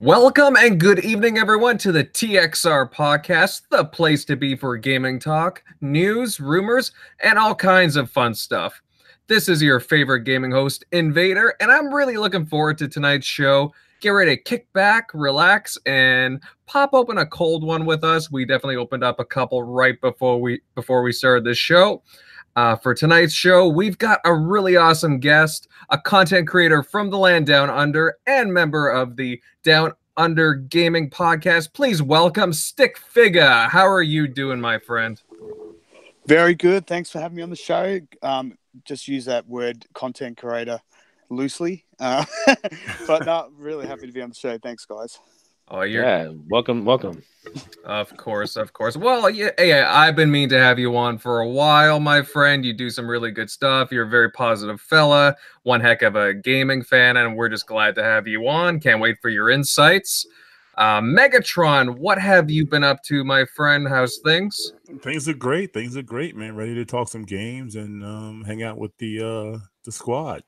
Welcome and good evening, everyone, to the TXR podcast, the place to be for gaming talk, news, rumors, and all kinds of fun stuff. This is your favorite gaming host, Invader, and I'm really looking forward to tonight's show. Get ready to kick back, relax, and pop open a cold one with us. We definitely opened up a couple right before we before we started this show. Uh, for tonight's show, we've got a really awesome guest, a content creator from the land down under and member of the Down Under Gaming podcast. Please welcome Stick Figure. How are you doing, my friend? Very good. Thanks for having me on the show. Um, just use that word content creator loosely, uh, but not really happy to be on the show. Thanks, guys. Oh, you're... yeah. Welcome, welcome. Of course, of course. Well, yeah, yeah, I've been meaning to have you on for a while, my friend. You do some really good stuff. You're a very positive fella, one heck of a gaming fan, and we're just glad to have you on. Can't wait for your insights. Uh, Megatron, what have you been up to, my friend? How's things? Things are great. Things are great, man. Ready to talk some games and um, hang out with the uh, the squad.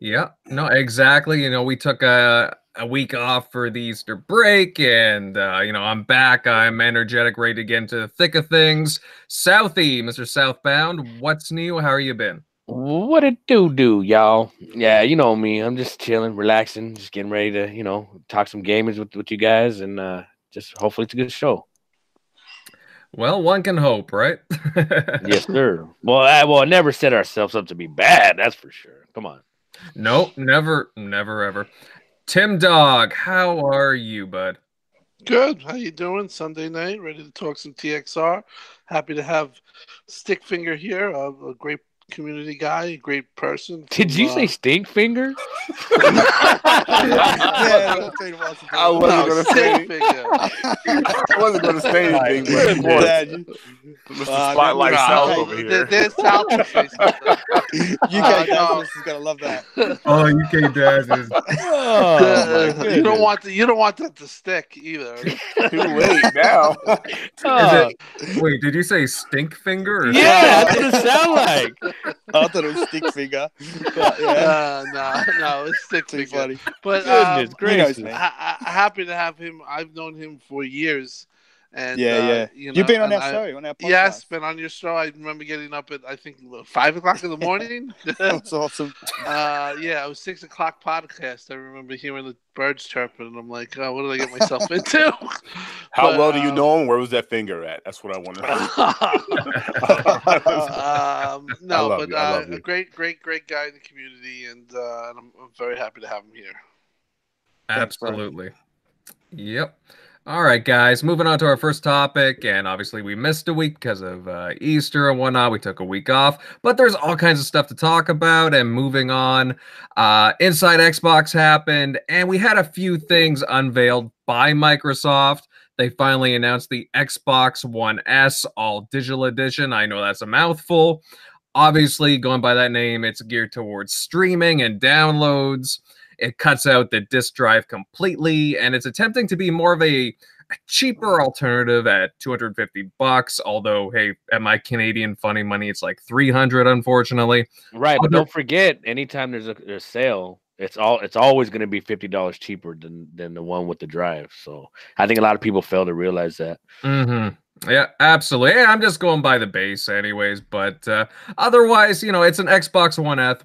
Yeah, no, exactly. You know, we took a a week off for the Easter break, and uh, you know I'm back. I'm energetic, ready to get into the thick of things. Southie, Mr. Southbound, what's new? How are you been? What it do, do y'all? Yeah, you know me. I'm just chilling, relaxing, just getting ready to you know talk some gamers with with you guys, and uh, just hopefully it's a good show. Well, one can hope, right? yes, sir. Well, I will never set ourselves up to be bad. That's for sure. Come on. Nope, never, never, ever. Tim Dog, how are you, bud? Good. How you doing? Sunday night, ready to talk some TXR. Happy to have Stickfinger here, a, a great community guy, great person. From, Did you uh, say stink finger? yeah, I wasn't going to say I wasn't going to say anything, but Dad, you, Mr. Uh, Spotlight no, South no, over here. there's South. UK uh, is gonna love that. Oh, UK Daz is. Oh, you don't want to, you don't want that to stick either. Too late now. Oh. It, wait, did you say stink finger? yeah, that's what it sound like. I thought it was stick finger. But, yeah. uh, no, no, it's stick Too finger. Funny. But Goodness um, gracious, I, I, happy to have him. I've known him for years. And yeah, uh, yeah. You know, You've been on our I, show, on our podcast. Yes, been on your show. I remember getting up at I think five o'clock in the morning. That's awesome. Uh, yeah, it was six o'clock podcast. I remember hearing the birds chirping, and I'm like, oh, what did I get myself into? How but, well do you um, know him? Where was that finger at? That's what I want to know. um, no, but uh, a great, great, great guy in the community, and, uh, and I'm, I'm, very happy to have him here. Absolutely. Yep. All right, guys, moving on to our first topic. And obviously, we missed a week because of uh, Easter and whatnot. We took a week off, but there's all kinds of stuff to talk about. And moving on, uh, Inside Xbox happened, and we had a few things unveiled by Microsoft. They finally announced the Xbox One S All Digital Edition. I know that's a mouthful. Obviously, going by that name, it's geared towards streaming and downloads. It cuts out the disk drive completely, and it's attempting to be more of a, a cheaper alternative at 250 bucks. Although, hey, at my Canadian funny money, it's like 300, unfortunately. Right, but don't forget, anytime there's a, a sale, it's all it's always going to be fifty dollars cheaper than than the one with the drive. So I think a lot of people fail to realize that. Mm-hmm. Yeah, absolutely. I'm just going by the base, anyways. But uh, otherwise, you know, it's an Xbox One F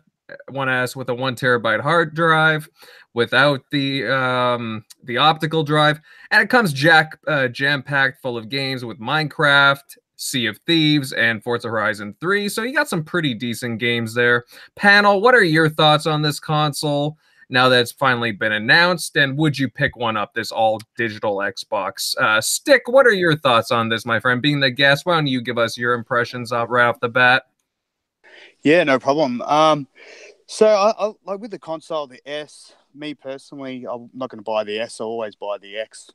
one S with a one terabyte hard drive without the um, the optical drive, and it comes jack uh, jam packed full of games with Minecraft, Sea of Thieves, and Forza Horizon 3. So you got some pretty decent games there. Panel, what are your thoughts on this console? Now that it's finally been announced, and would you pick one up this all digital Xbox? Uh, Stick, what are your thoughts on this, my friend? Being the guest, why don't you give us your impressions right off the bat? Yeah, no problem. Um, so, I, I, like with the console, the S, me personally, I'm not going to buy the S. I always buy the X.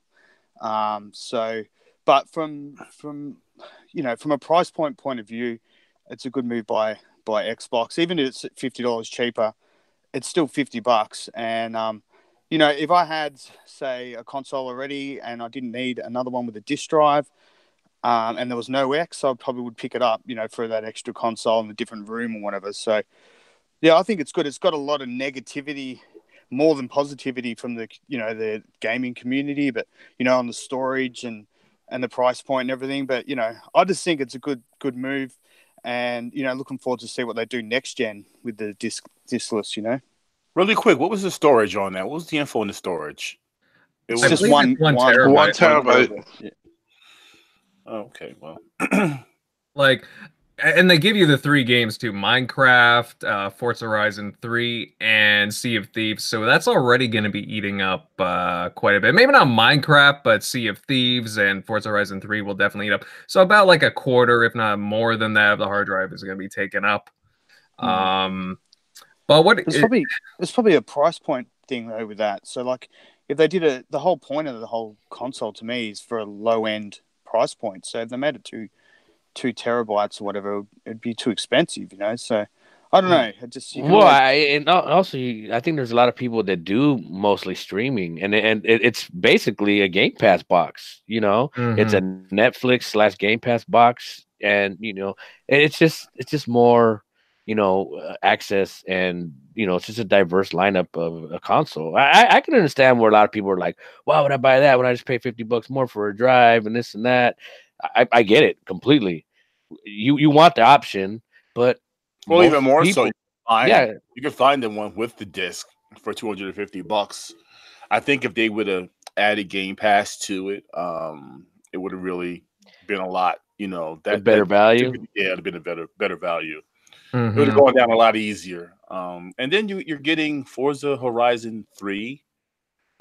Um, so, but from from you know from a price point point of view, it's a good move by by Xbox. Even if it's fifty dollars cheaper, it's still fifty bucks. And um, you know, if I had say a console already and I didn't need another one with a disk drive, um, and there was no X, so I probably would pick it up, you know, for that extra console in a different room or whatever. So, yeah, I think it's good. It's got a lot of negativity more than positivity from the you know the gaming community, but you know on the storage and and the price point and everything. But you know, I just think it's a good good move, and you know, looking forward to see what they do next gen with the disc diskless. You know, really quick, what was the storage on that? What was the info in the storage? It was just one, one, one terabyte. One terabyte. Yeah. Okay, well, like and they give you the three games too minecraft uh, forza horizon 3 and sea of thieves. So that's already going to be eating up uh, quite a bit. Maybe not minecraft but sea of thieves and forza horizon 3 will definitely eat up. So about like a quarter if not more than that of the hard drive is going to be taken up. Mm-hmm. um but what it's it, probably it's probably a price point thing though with that. So like if they did a the whole point of the whole console to me is for a low end price point so if they made it too two terabytes or whatever, it'd be too expensive, you know. So I don't know. I just well, always... I, and also I think there's a lot of people that do mostly streaming, and and it's basically a Game Pass box. You know, mm-hmm. it's a Netflix slash Game Pass box, and you know, it's just it's just more you know uh, access and you know it's just a diverse lineup of a console I, I can understand where a lot of people are like why would i buy that when i just pay 50 bucks more for a drive and this and that I, I get it completely. You you want the option, but well, even more people, so. Find, yeah, you can find them one with the disc for two hundred and fifty bucks. I think if they would have added Game Pass to it, um, it would have really been a lot. You know, that a better that, value. Yeah, it'd have been a better better value. Mm-hmm. It would have gone down a lot easier. Um, and then you, you're getting Forza Horizon Three,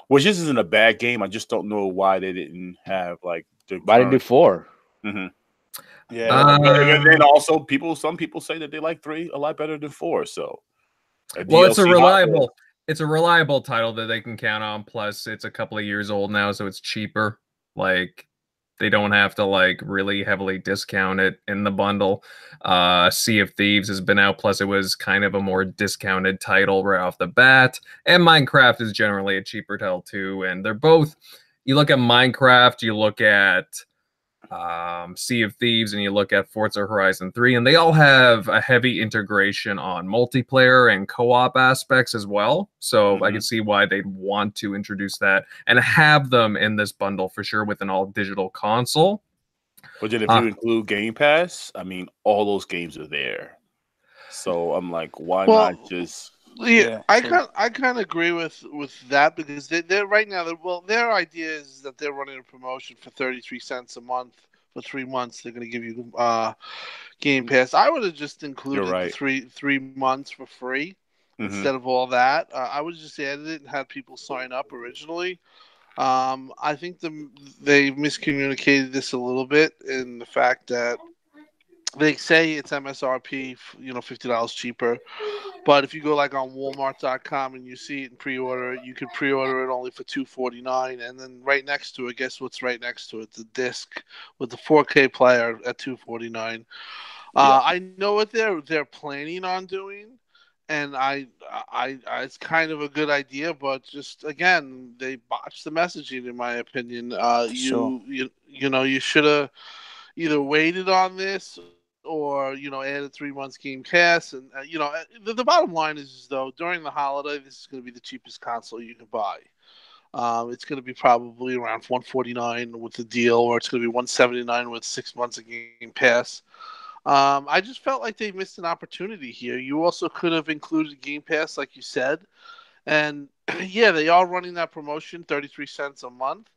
which isn't a bad game. I just don't know why they didn't have like the why didn't do 4 mm-hmm. Yeah, um, and then also people, some people say that they like three a lot better than four. So, well, it's a reliable, it's a reliable title that they can count on. Plus, it's a couple of years old now, so it's cheaper. Like they don't have to like really heavily discount it in the bundle. Uh, sea of Thieves has been out, plus it was kind of a more discounted title right off the bat. And Minecraft is generally a cheaper title too. And they're both you look at Minecraft, you look at um, Sea of Thieves, and you look at Forza Horizon 3, and they all have a heavy integration on multiplayer and co op aspects as well. So mm-hmm. I can see why they'd want to introduce that and have them in this bundle for sure with an all digital console. But then if uh, you include Game Pass, I mean, all those games are there. So I'm like, why well, not just yeah, yeah I kind I kind of agree with with that because they they're right now. They're, well, their idea is that they're running a promotion for thirty three cents a month for three months. They're going to give you uh, Game Pass. I would have just included right. three three months for free mm-hmm. instead of all that. Uh, I would just added it and had people sign up originally. Um, I think the they miscommunicated this a little bit in the fact that they say it's MSRP, you know, fifty dollars cheaper. But if you go like on Walmart.com and you see it and pre-order it, you can pre-order it only for two forty nine, and then right next to it, guess what's right next to it? The disc with the four K player at two forty nine. Uh, I know what they're they're planning on doing, and I, I, I, it's kind of a good idea, but just again, they botched the messaging, in my opinion. Uh, you, sure. you, you know, you should have either waited on this or you know add a three months game pass and uh, you know uh, the, the, bottom line is, is though during the holiday this is going to be the cheapest console you can buy um, it's going to be probably around 149 with the deal or it's going to be 179 with six months of game pass um, i just felt like they missed an opportunity here you also could have included game pass like you said and yeah they are running that promotion 33 cents a month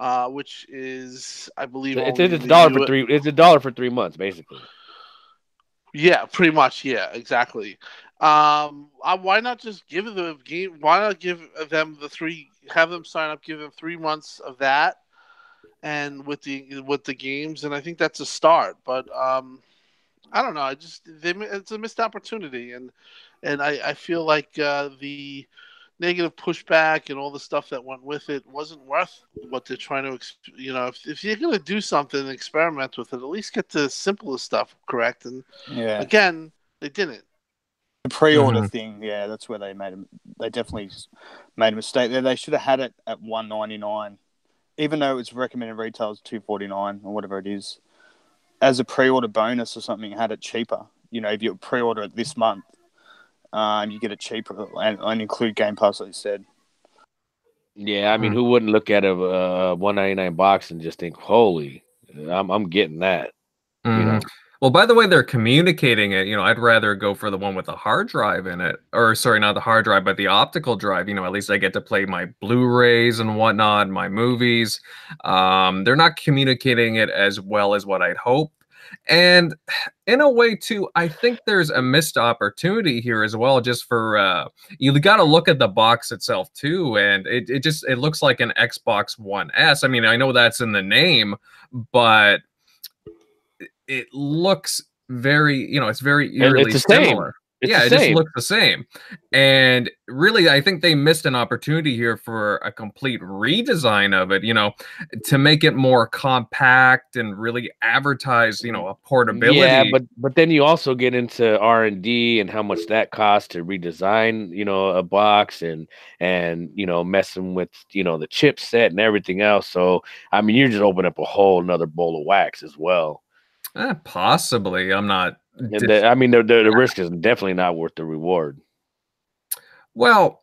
uh, which is, I believe, it's, it's a dollar for three. It's a dollar for three months, basically. Yeah, pretty much. Yeah, exactly. Um, uh, why not just give the game? Why not give them the three? Have them sign up. Give them three months of that, and with the with the games, and I think that's a start. But um, I don't know. I just they, it's a missed opportunity, and and I, I feel like uh, the negative pushback and all the stuff that went with it wasn't worth what they're trying to you know if, if you're going to do something and experiment with it at least get the simplest stuff correct. And yeah. again they didn't. The pre-order mm-hmm. thing yeah that's where they made a, they definitely made a mistake there. They should have had it at 199 even though it's recommended retail is 249 or whatever it is. As a pre-order bonus or something had it cheaper. You know if you pre-order it this month Um, you get it cheaper and, and include Game Pass, like you said. Yeah, I mean, hmm. who wouldn't look at a uh, one ninety nine box and just think, "Holy, I'm I'm getting that." Mm. You know? Mm-hmm. Well, by the way, they're communicating it. You know, I'd rather go for the one with the hard drive in it, or sorry, not the hard drive, but the optical drive. You know, at least I get to play my Blu-rays and whatnot, my movies. Um, they're not communicating it as well as what I'd hope. And in a way, too, I think there's a missed opportunity here as well. Just for uh, you got to look at the box itself too, and it, it just it looks like an Xbox One S. I mean, I know that's in the name, but it looks very, you know, it's very eerily it's similar. It's yeah, it just looks the same. And really, I think they missed an opportunity here for a complete redesign of it, you know, to make it more compact and really advertise, you know, a portability. Yeah, but but then you also get into R and D and how much that costs to redesign, you know, a box and and you know, messing with you know the chipset and everything else. So I mean, you're just opening up a whole another bowl of wax as well. Eh, possibly. I'm not. The, I mean, the, the, the risk is definitely not worth the reward. Well,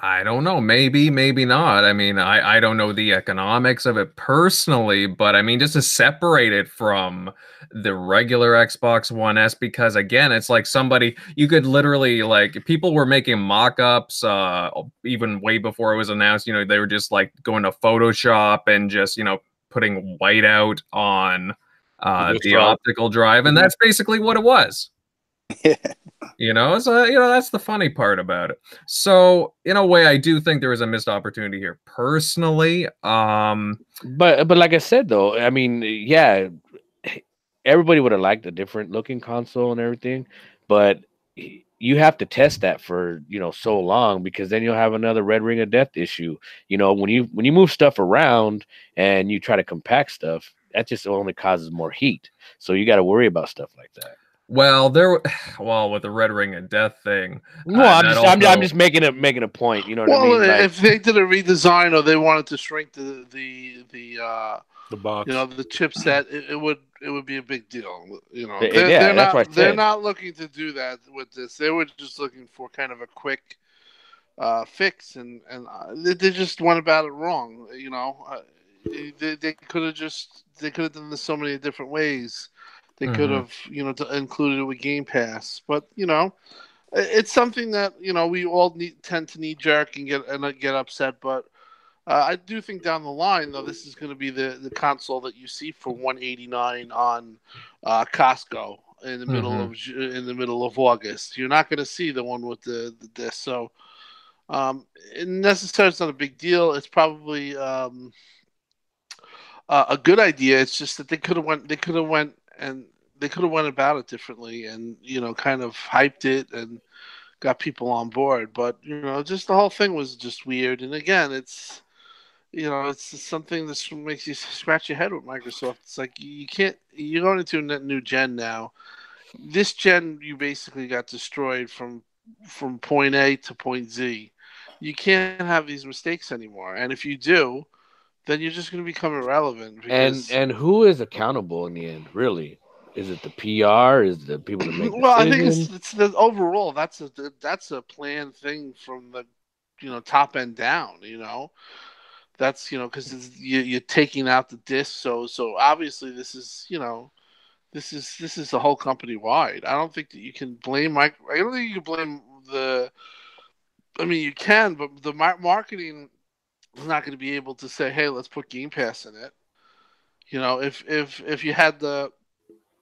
I don't know. Maybe, maybe not. I mean, I, I don't know the economics of it personally, but I mean, just to separate it from the regular Xbox One S, because again, it's like somebody you could literally like people were making mock-ups uh even way before it was announced. You know, they were just like going to Photoshop and just you know putting white out on uh, the optical drive, and mm-hmm. that's basically what it was. you know, so you know that's the funny part about it. So in a way, I do think there was a missed opportunity here, personally. Um, but but like I said, though, I mean, yeah, everybody would have liked a different looking console and everything, but you have to test that for you know so long because then you'll have another red ring of death issue you know when you when you move stuff around and you try to compact stuff that just only causes more heat so you got to worry about stuff like that well there well with the red ring of death thing no uh, I'm, just, also... I'm, I'm, just making a making a point you know well, I mean? like, if they did a redesign or they wanted to shrink the the the uh the box. You know, the chipset, it, it would it would be a big deal. You know, they're, yeah, they're not they're not looking to do that with this. They were just looking for kind of a quick uh, fix, and and uh, they, they, just went about it wrong. You know, uh, they, they could have just they could have done this so many different ways. They mm-hmm. could have you know included it with Game Pass, but you know. It's something that you know we all need, tend to knee jerk and get and get upset, but uh, I do think down the line, though, this is going to be the, the console that you see for 189 on uh, Costco in the mm-hmm. middle of in the middle of August. You're not going to see the one with the, the disc. So, um, necessarily, it's not a big deal. It's probably um, uh, a good idea. It's just that they could have went they could have went and they could have went about it differently, and you know, kind of hyped it and got people on board. But you know, just the whole thing was just weird. And again, it's you know, it's something that makes you scratch your head with Microsoft. It's like you can't. You're going into a new gen now. This gen, you basically got destroyed from from point A to point Z. You can't have these mistakes anymore, and if you do, then you're just going to become irrelevant. Because... And and who is accountable in the end? Really, is it the PR? Is it the people that make? well, I think it's, it's the overall. That's a that's a planned thing from the you know top end down. You know, that's you know because you, you're taking out the disc so so obviously this is you know this is this is the whole company wide i don't think that you can blame mike i don't think you can blame the i mean you can but the marketing not going to be able to say hey let's put game pass in it you know if if if you had the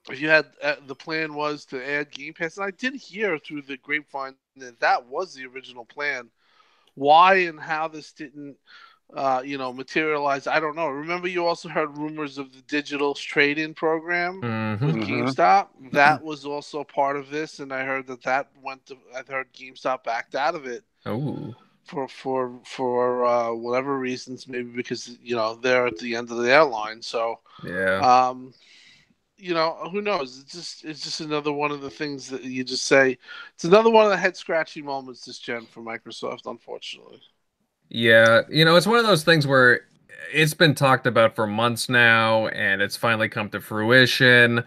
if you had uh, the plan was to add game pass and i did hear through the grapevine that that was the original plan why and how this didn't uh, you know, materialize. I don't know. Remember, you also heard rumors of the digital trade-in program mm-hmm. with mm-hmm. GameStop. That was also part of this, and I heard that that went to. I heard GameStop backed out of it. Oh. For for for uh, whatever reasons, maybe because you know they're at the end of the airline. So yeah. Um, you know, who knows? It's just it's just another one of the things that you just say. It's another one of the head scratching moments this gen for Microsoft, unfortunately. Yeah, you know, it's one of those things where it's been talked about for months now and it's finally come to fruition.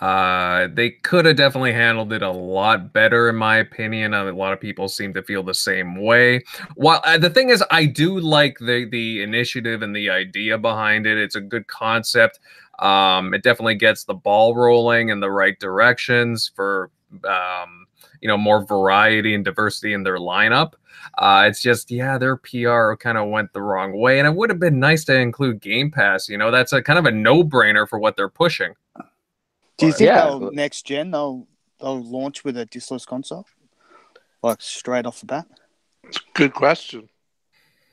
Uh, they could have definitely handled it a lot better, in my opinion. A lot of people seem to feel the same way. While uh, the thing is, I do like the the initiative and the idea behind it. It's a good concept. Um, it definitely gets the ball rolling in the right directions for um, you know more variety and diversity in their lineup. Uh, it's just yeah, their PR kind of went the wrong way, and it would have been nice to include Game Pass. You know, that's a kind of a no brainer for what they're pushing. Do you think yeah. they'll next gen they'll they'll launch with a discless console, like straight off the bat? Good question.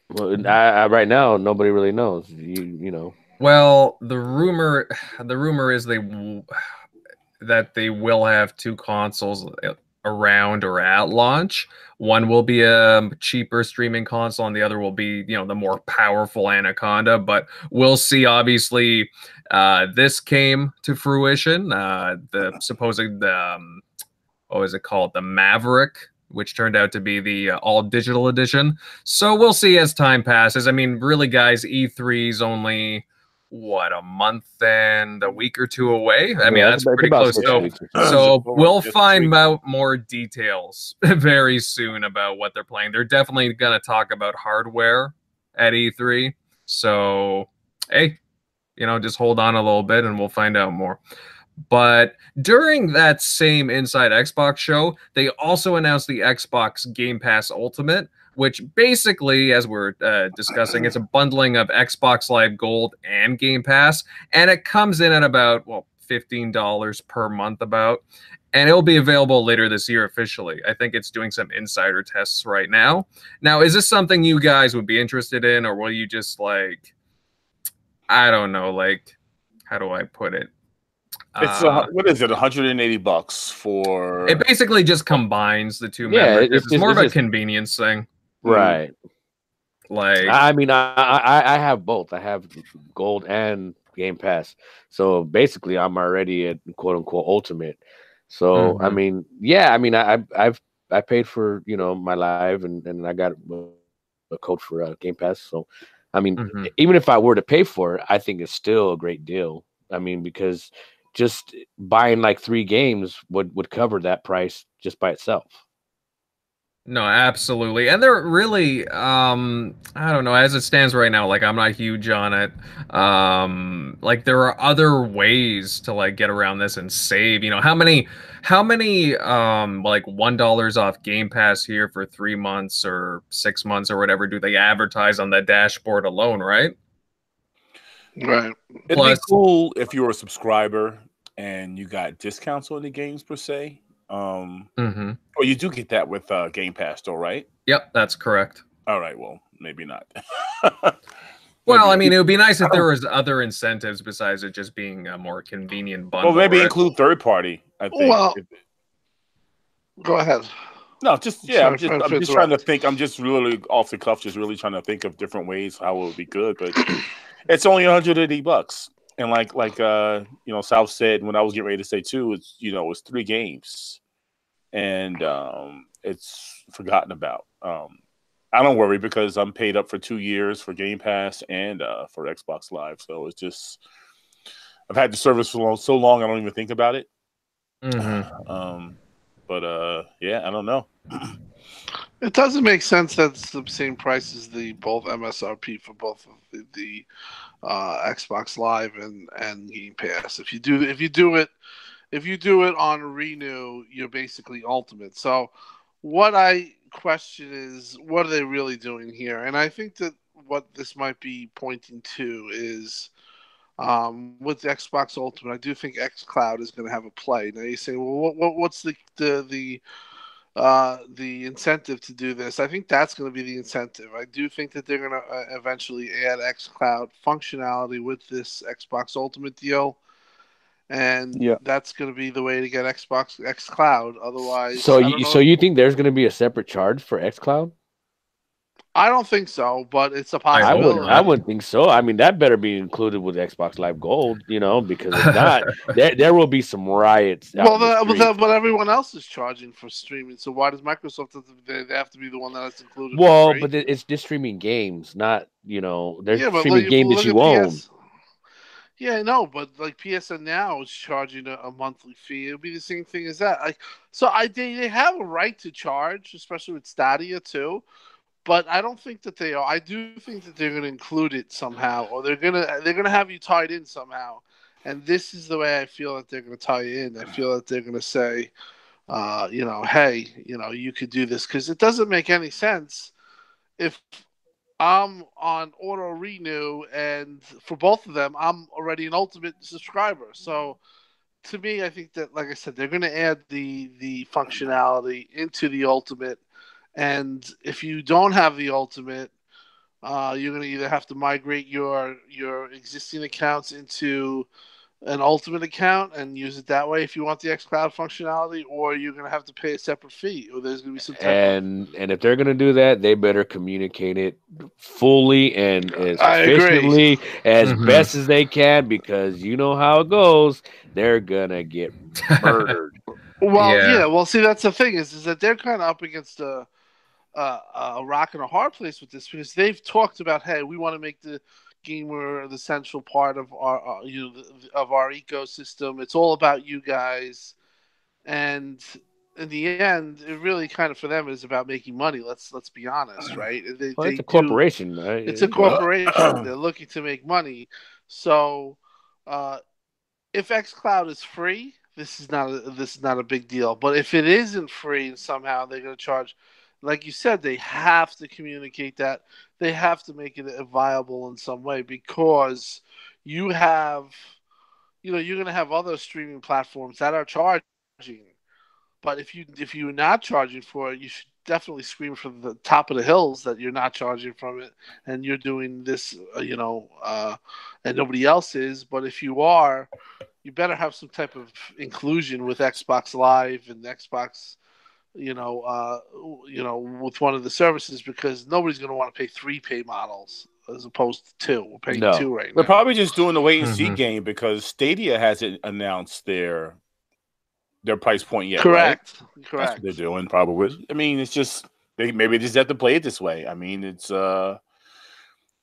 Well, I, I, right now nobody really knows. You you know. Well, the rumor, the rumor is they that they will have two consoles uh, around or at launch. One will be a cheaper streaming console, and the other will be, you know, the more powerful Anaconda. But we'll see. Obviously, uh, this came to fruition. Uh, the supposed um, what was it called? The Maverick, which turned out to be the uh, all digital edition. So we'll see as time passes. I mean, really, guys, E3's only what a month and a week or two away. I mean, yeah, that's pretty close. So, so we'll find out more details very soon about what they're playing. They're definitely going to talk about hardware at E3. So, hey, you know, just hold on a little bit and we'll find out more. But during that same Inside Xbox show, they also announced the Xbox Game Pass Ultimate, which basically, as we're uh, discussing, it's a bundling of Xbox Live Gold and Game Pass, and it comes in at about well fifteen dollars per month, about, and it'll be available later this year officially. I think it's doing some insider tests right now. Now, is this something you guys would be interested in, or will you just like, I don't know, like, how do I put it? It's uh, what is it? 180 bucks for. It basically just combines the two. Yeah, it's, it's, more it's, of a convenience thing. Right. Like I mean, I, I I have both. I have gold and Game Pass. So basically, I'm already at quote unquote ultimate. So mm-hmm. I mean, yeah, I mean, I I've I paid for you know my live and and I got a code for uh, Game Pass. So I mean, mm-hmm. even if I were to pay for it, I think it's still a great deal. I mean, because just buying like three games would would cover that price just by itself. No, absolutely. And they're really um I don't know, as it stands right now, like I'm not huge on it. Um like there are other ways to like get around this and save. You know, how many how many um like one dollars off Game Pass here for three months or six months or whatever do they advertise on the dashboard alone, right? Right. It'd Plus, be cool if you were a subscriber and you got discounts on the games per se. Um, mm-hmm. Oh, you do get that with uh, Game Pass, though, right? Yep, that's correct. All right, well, maybe not. well, I mean, it would be nice if there was other incentives besides it just being a more convenient bundle. Well, maybe right? include third party. I think. Well, go ahead. No, just yeah. I'm just, I'm just trying to think. I'm just really off the cuff, just really trying to think of different ways how it would be good. But it's only 180 bucks, and like like uh you know South said when I was getting ready to say two, it's you know it's three games and um, it's forgotten about. Um, I don't worry because I'm paid up for two years for Game Pass and uh, for Xbox Live. So it's just I've had the service for long, so long I don't even think about it. Mm-hmm. Um, but uh, yeah, I don't know. It doesn't make sense that it's the same price as the both MSRP for both of the, the uh, Xbox Live and and Game Pass. If you do if you do it if you do it on renew, you're basically ultimate. So what I question is what are they really doing here? And I think that what this might be pointing to is um, with Xbox Ultimate, I do think XCloud is going to have a play. Now you say, well, what, what what's the the the uh, the incentive to do this? I think that's going to be the incentive. I do think that they're going to uh, eventually add XCloud functionality with this Xbox Ultimate deal and yeah. that's going to be the way to get Xbox X Cloud. Otherwise, so you so you think there's going to be a separate charge for X Cloud? I don't think so, but it's a possibility. I wouldn't, I wouldn't think so. I mean, that better be included with Xbox Live Gold, you know, because if not, there, there will be some riots. Well, the, but, the, but everyone else is charging for streaming, so why does Microsoft have to, they have to be the one that's included? Well, but it's just streaming games, not you know, they're yeah, streaming games that you own. Yeah, no, but like PSN now is charging a, a monthly fee. It'll be the same thing as that. Like, so I they, they have a right to charge, especially with Stadia too. But I don't think that they are. I do think that they're going to include it somehow, or they're gonna they're gonna have you tied in somehow. And this is the way I feel that they're going to tie in. I feel that they're going to say, uh, you know, hey, you know, you could do this because it doesn't make any sense if I'm on auto renew, and for both of them, I'm already an ultimate subscriber. So to me, I think that, like I said, they're going to add the the functionality into the ultimate, and if you don't have the ultimate, uh, you're going to either have to migrate your your existing accounts into an ultimate account and use it that way if you want the xCloud functionality, or you're going to have to pay a separate fee, or there's going to be some. and of... and if they're going to do that, they better communicate it fully and as efficiently as mm-hmm. best as they can, because you know how it goes. They're gonna get murdered. well, yeah. yeah. Well, see, that's the thing is, is that they're kind of up against a, a a rock and a hard place with this because they've talked about, hey, we want to make the gamer the central part of our uh, you know, of our ecosystem. It's all about you guys, and in the end, it really kind of for them is about making money. Let's let's be honest, right? They, well, it's a corporation, do, right? It's a corporation. They're looking to make money. So, uh, if XCloud is free, this is not a, this is not a big deal. But if it isn't free and somehow they're going to charge like you said, they have to communicate that. They have to make it viable in some way because you have, you know, you're going to have other streaming platforms that are charging. But if you if you're not charging for it, you should definitely scream from the top of the hills that you're not charging from it and you're doing this, uh, you know, uh, and nobody else is. But if you are, you better have some type of inclusion with Xbox Live and Xbox you know, uh, you know, with one of the services because nobody's going to want to pay three pay models as opposed to two. We're paying no. two right now. They're probably just doing the wait and see mm-hmm. game because Stadia hasn't announced their their price point yet. Correct. Right? Correct. That's what they're doing. Probably. I mean, it's just they maybe they just have to play it this way. I mean, it's uh,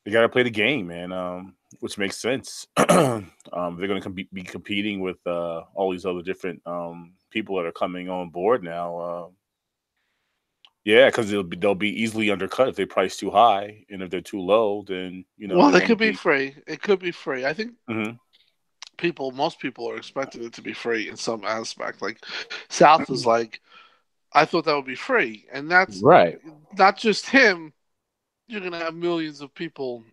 they got to play the game, man. Um, which makes sense. um, they're going to com- be competing with uh all these other different um people that are coming on board now. Uh, yeah, because they'll be they'll be easily undercut if they price too high, and if they're too low, then you know. Well, they could be free. It could be free. I think mm-hmm. people, most people, are expecting it to be free in some aspect. Like South is like, I thought that would be free, and that's right. Not just him. You're gonna have millions of people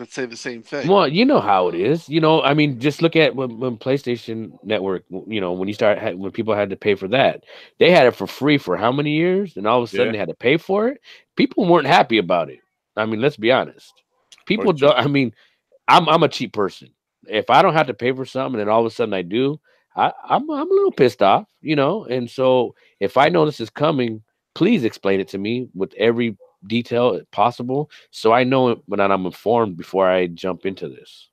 that say the same thing. Well, you know how it is. You know, I mean, just look at when, when PlayStation Network. You know, when you start when people had to pay for that, they had it for free for how many years, and all of a sudden yeah. they had to pay for it. People weren't happy about it. I mean, let's be honest. People don't. I mean, I'm I'm a cheap person. If I don't have to pay for something, and all of a sudden I do, I, I'm I'm a little pissed off. You know, and so if I know this is coming, please explain it to me with every detail possible so I know when I'm informed before I jump into this.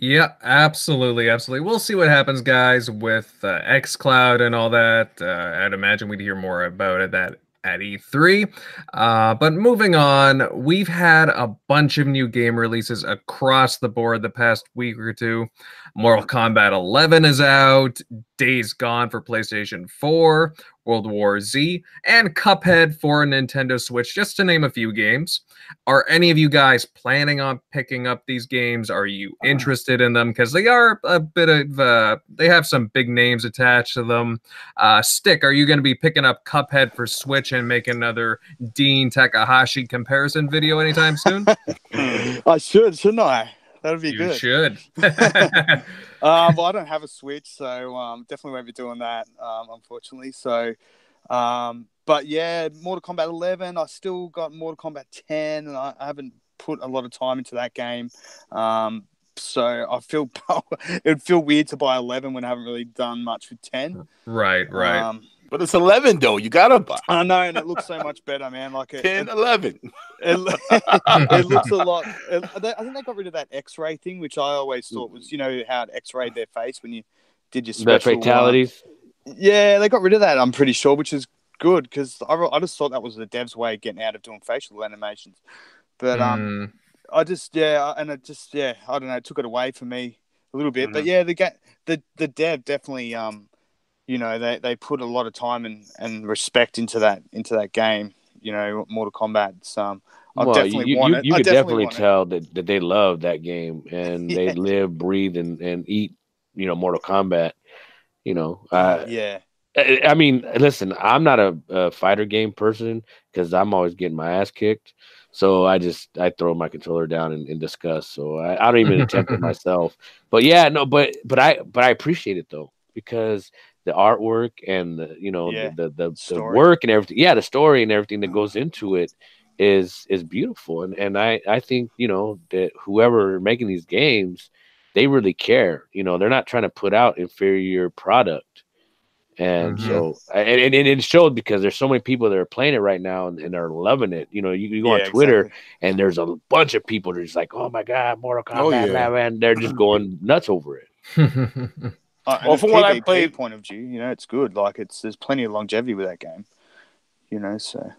Yeah, absolutely, absolutely. We'll see what happens, guys, with uh, XCloud and all that. Uh, I'd imagine we'd hear more about it that at E3. Uh, but moving on, we've had a bunch of new game releases across the board the past week or two. Mortal Kombat 11 is out, Days Gone for PlayStation 4, World War Z, and Cuphead for Nintendo Switch, just to name a few games. Are any of you guys planning on picking up these games? Are you uh-huh. interested in them? Because they are a bit of, uh, they have some big names attached to them. Uh, Stick, are you going to be picking up Cuphead for Switch and make another Dean Takahashi comparison video anytime soon? I should, shouldn't I? That'd be you good. Should. um, well, I don't have a Switch, so um, definitely won't be doing that, um, unfortunately. So, um, but yeah, Mortal Kombat 11. I still got Mortal Kombat 10, and I, I haven't put a lot of time into that game. Um, so I feel it'd feel weird to buy 11 when I haven't really done much with 10. Right, right. Um, but it's 11 though. You gotta buy. I know, and it looks so much better, man. Like it, 10, 11. It, it, looks a lot. It, I think they got rid of that X-ray thing, which I always thought was, you know, how it X-rayed their face when you did your special. The fatalities. yeah, they got rid of that. I'm pretty sure, which is good because I, I just thought that was the devs' way of getting out of doing facial animations. But um, I just yeah, and it just yeah, I don't know, it took it away from me a little bit. Mm-hmm. But yeah, the the the dev definitely um, you know, they, they put a lot of time and, and respect into that into that game. You know, Mortal Kombat. Um, I well, definitely you, want you, it. You could definitely, definitely tell that, that they love that game and yeah. they live, breathe, and, and eat. You know, Mortal Kombat. You know, uh, yeah. I, I mean, listen, I'm not a, a fighter game person because I'm always getting my ass kicked. So I just I throw my controller down in, in disgust. So I, I don't even attempt it myself. But yeah, no, but but I but I appreciate it though because the artwork and the you know yeah. the the, the, the work and everything. Yeah, the story and everything that goes into it is is beautiful. And and I I think you know that whoever making these games, they really care. You know, they're not trying to put out inferior product and mm-hmm. so, and, and, it showed because there's so many people that are playing it right now and, and are loving it. You know, you, you go yeah, on Twitter exactly. and there's a bunch of people that are just like, oh my God, Mortal Kombat, oh, yeah. man. They're just going nuts over it. uh, well, from what I played, point of view, you know, it's good. Like, it's there's plenty of longevity with that game, you know, so.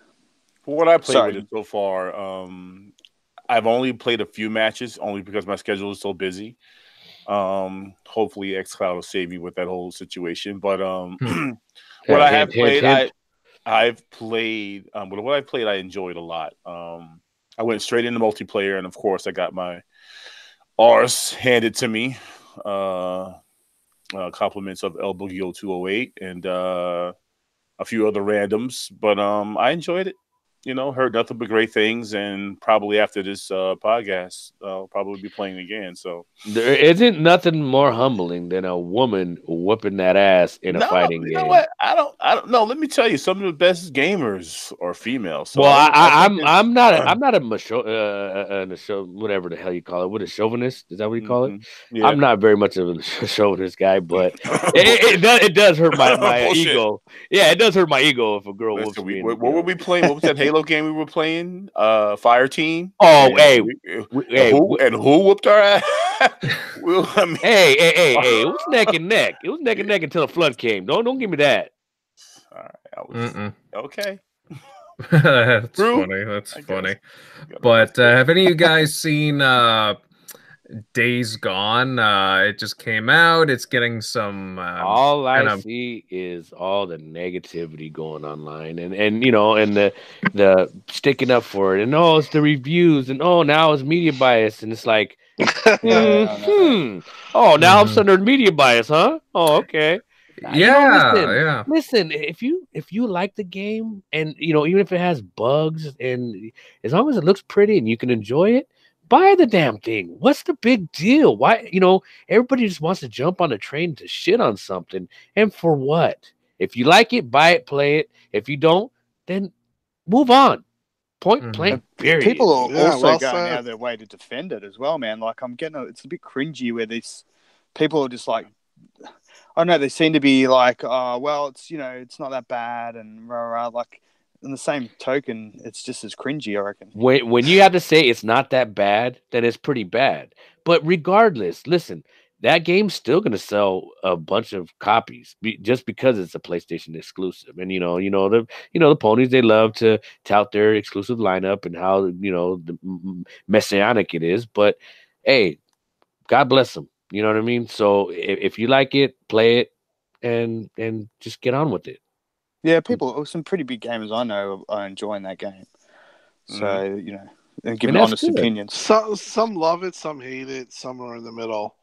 For what I played Sorry. with it so far, um, I've only played a few matches only because my schedule is so busy. Um, hopefully, XCloud will save you with that whole situation. But um, hmm. what I have played, I I've played. Um, what I played, I enjoyed a lot. Um, I went straight into multiplayer, and of course, I got my Rs handed to me. Uh, uh, compliments of El Boogie 208 and uh, a few other randoms, but um, I enjoyed it you know, heard nothing but great things, and probably after this uh, podcast, I'll probably be playing again. So there isn't nothing more humbling than a woman whooping that ass in a no, fighting you know game. What? I don't, I don't know. Let me tell you, some of the best gamers are female. So well, I, am I'm, I'm not, a, I'm not a macho, uh, uh, a show, whatever the hell you call it. What a chauvinist is that what you call it? Mm-hmm. Yeah. I'm not very much of a chauvinist guy, but it, it, it, does, it does hurt my, my ego. Yeah, it does hurt my ego if a girl Listen, whoops we, me. What, what were we playing? What was that? Halo game we were playing, uh, Fire Team. Oh, and hey, we, hey, who, and who whooped our ass? well, I mean, hey, hey, hey, hey, it was neck and neck. It was neck and neck until the flood came. Don't don't give me that. All right, I was okay. That's True. funny. That's funny. But uh, have any of you guys seen uh, Days Gone. Uh, it just came out. It's getting some. Um, all I of... see is all the negativity going online, and and you know, and the the sticking up for it, and oh, it's the reviews, and oh, now it's media bias, and it's like, hmm, oh, now mm-hmm. I'm under media bias, huh? Oh, okay. Yeah, you know, listen, yeah. Listen, if you if you like the game, and you know, even if it has bugs, and as long as it looks pretty and you can enjoy it, buy the damn thing. What's the big deal? Why, you know, everybody just wants to jump on a train to shit on something. And for what? If you like it, buy it, play it. If you don't, then move on. Point mm-hmm. blank. Period. People are yeah, also well going said. out of their way to defend it as well, man. Like I'm getting, a, it's a bit cringy where these people are just like, I don't know. They seem to be like, oh, well, it's you know, it's not that bad, and rah, rah, like in the same token, it's just as cringy, I reckon. When when you have to say it's not that bad, then it's pretty bad. But regardless, listen, that game's still going to sell a bunch of copies be, just because it's a PlayStation exclusive. And you know, you know the you know the ponies they love to tout their exclusive lineup and how you know the messianic it is. But hey, God bless them. You know what I mean? So if, if you like it, play it, and and just get on with it. Yeah, people, some pretty big gamers I know are enjoying that game. So mm. you know, and giving honest good. opinions. Some some love it, some hate it, some are in the middle,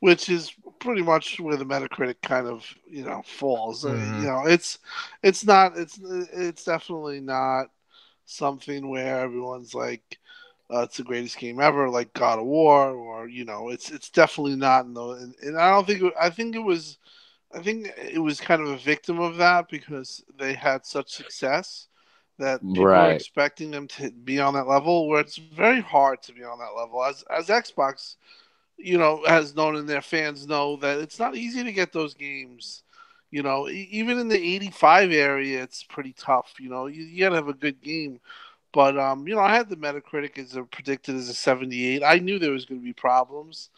which is pretty much where the Metacritic kind of you know falls. Mm. You know, it's it's not it's it's definitely not something where everyone's like. Uh, it's the greatest game ever, like God of War, or you know, it's it's definitely not. In the, and, and I don't think it, I think it was I think it was kind of a victim of that because they had such success that people right. were expecting them to be on that level where it's very hard to be on that level. As as Xbox, you know, has known and their fans know that it's not easy to get those games. You know, even in the 85 area, it's pretty tough. You know, you, you got to have a good game. But um, you know, I had the Metacritic as a predicted as a 78. I knew there was going to be problems.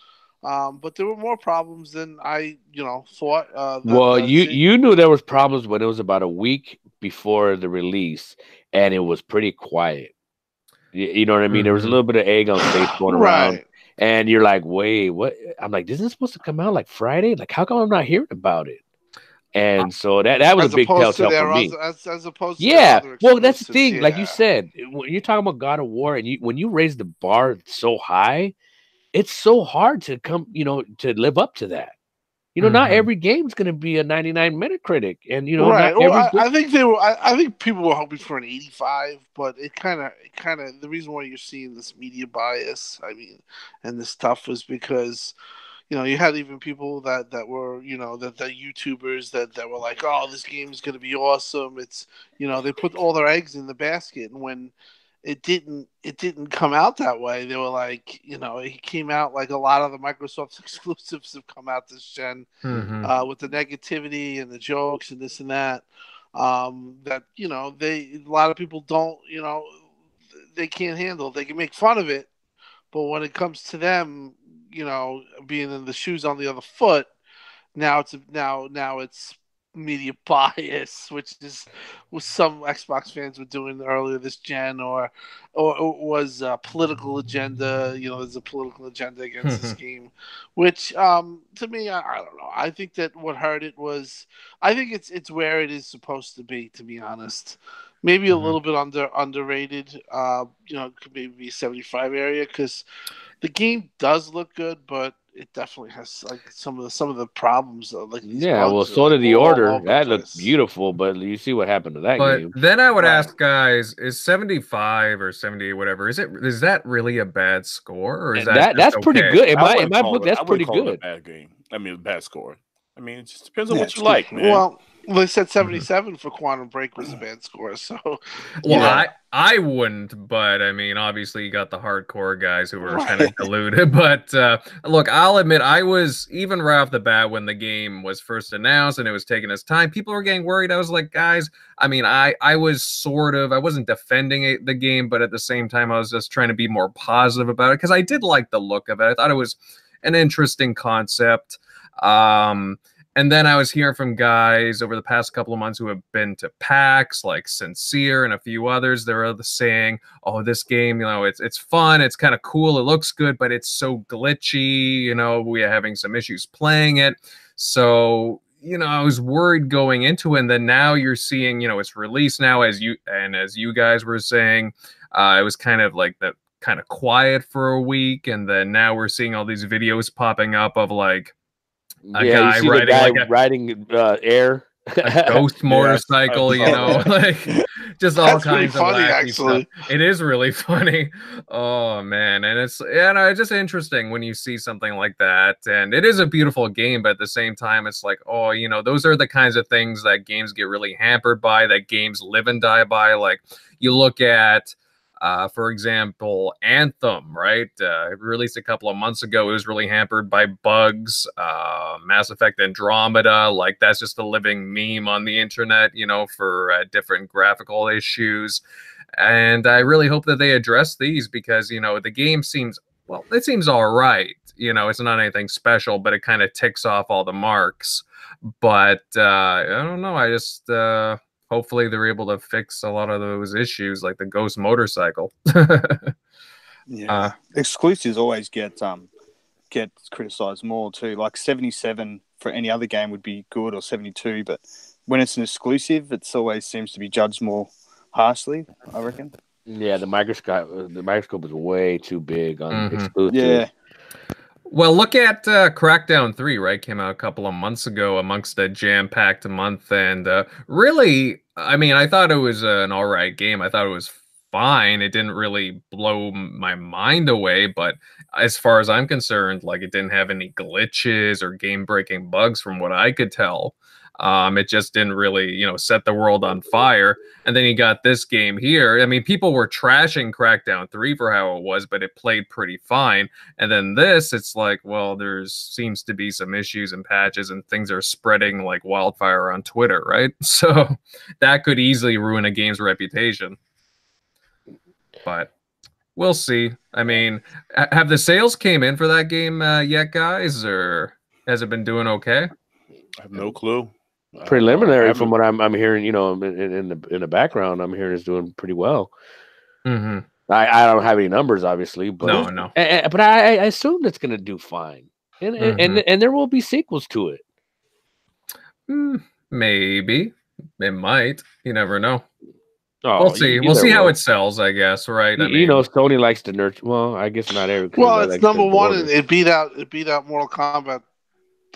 Um, but there were more problems than I, you know, thought. Uh, the, well, the you thing. you knew there was problems when it was about a week before the release, and it was pretty quiet. You know what I mean? Mm-hmm. There was a mm-hmm. little bit of egg on face going around. Right. And you're like, wait, what? I'm like, "This isn't supposed to come out like Friday? Like, how come I'm not hearing about it? And so that that was as a big telltale for me. As, as opposed yeah, well, that's the thing. Yeah. Like you said, when you're talking about God of War, and you when you raise the bar so high, it's so hard to come, you know, to live up to that. You know, mm-hmm. not every game's going to be a 99 Metacritic, and you know, right. Well, I, I, think they were. I, I, think people were hoping for an 85, but it kind of, kind of, the reason why you're seeing this media bias, I mean, and this stuff is because, you know, you had even people that that were, you know, that the YouTubers that that were like, oh, this game is going to be awesome. It's, you know, they put all their eggs in the basket, and when it didn't it didn't come out that way. They were like, you know, it came out like a lot of the Microsoft exclusives have come out this general mm-hmm. uh, with the negativity and the jokes and this and that. Um, that you know, they a lot of people don't, you know, they can't handle. They can make fun of it, but when it comes to them, you know, being in the shoes on the other foot, now it's now now it's media bias, which is what some Xbox fans were doing earlier this gen, or or, was a political agenda. You know, there's a political agenda against this game, which um, to me, I, I, don't know. I think that what hurt it was, I think it's it's where it is supposed to be. To be honest, maybe a mm-hmm. little bit under underrated. Uh, you know, could maybe be 75 area because the game does look good, but it definitely has like some of the some of the problems. like yeah, well, so did the order. That looked beautiful, but you see what happened to that but game. Then I would right. ask guys: Is seventy five or seventy whatever? Is it is that really a bad score, or is that, that that's okay? pretty good in my in my book? It, that's pretty good. bad game. I mean, bad score. I mean, it just depends on yeah, what you like, man. Well, they said mm-hmm. 77 for Quantum Break was a bad score. So, well, I, I wouldn't, but I mean, obviously, you got the hardcore guys who were kind of deluded. But uh, look, I'll admit, I was even right off the bat when the game was first announced and it was taking its time. People were getting worried. I was like, guys, I mean, I I was sort of, I wasn't defending it, the game, but at the same time, I was just trying to be more positive about it because I did like the look of it. I thought it was an interesting concept. Um, and then I was hearing from guys over the past couple of months who have been to PAX, like Sincere and a few others. They're saying, "Oh, this game, you know, it's it's fun, it's kind of cool, it looks good, but it's so glitchy. You know, we're having some issues playing it." So, you know, I was worried going into it, and then now you're seeing, you know, it's released now, as you and as you guys were saying, uh, it was kind of like the kind of quiet for a week, and then now we're seeing all these videos popping up of like a yeah, guy riding guy like a, riding uh, air. a ghost motorcycle, you know, like just all That's kinds funny, of wacky actually. stuff. It is really funny. Oh man, and it's and it's just interesting when you see something like that, and it is a beautiful game, but at the same time, it's like, oh, you know, those are the kinds of things that games get really hampered by, that games live and die by. Like you look at uh, for example, Anthem, right? Uh, released a couple of months ago. It was really hampered by bugs. Uh, Mass Effect Andromeda, like that's just a living meme on the internet, you know, for uh, different graphical issues. And I really hope that they address these because, you know, the game seems, well, it seems all right. You know, it's not anything special, but it kind of ticks off all the marks. But uh, I don't know. I just, uh, hopefully they're able to fix a lot of those issues like the ghost motorcycle. Yeah. Uh, exclusives always get um get criticized more too. Like 77 for any other game would be good or 72 but when it's an exclusive it always seems to be judged more harshly i reckon. Yeah the microscope the microscope is way too big on mm-hmm. exclusive yeah well, look at uh, Crackdown 3, right? Came out a couple of months ago amongst a jam packed month. And uh, really, I mean, I thought it was an all right game. I thought it was fine. It didn't really blow my mind away. But as far as I'm concerned, like it didn't have any glitches or game breaking bugs from what I could tell. Um, it just didn't really, you know, set the world on fire. And then you got this game here. I mean, people were trashing Crackdown 3 for how it was, but it played pretty fine. And then this, it's like, well, there's seems to be some issues and patches and things are spreading like wildfire on Twitter, right? So that could easily ruin a game's reputation. But we'll see. I mean, have the sales came in for that game uh, yet, guys, or has it been doing okay? I have no clue preliminary from what I'm I'm hearing, you know, in, in, the in the background, I'm hearing is doing pretty well. Mm-hmm. I, I don't have any numbers, obviously, but no, no. but I, I assume it's going to do fine, and, mm-hmm. and and there will be sequels to it. Mm, maybe it might. You never know. Oh, we'll see. We'll see how it sells, I guess. Right? You, mean, know, Sony likes to nurture. Well, I guess not every. Well, it's number one, it beat out it beat out Mortal Kombat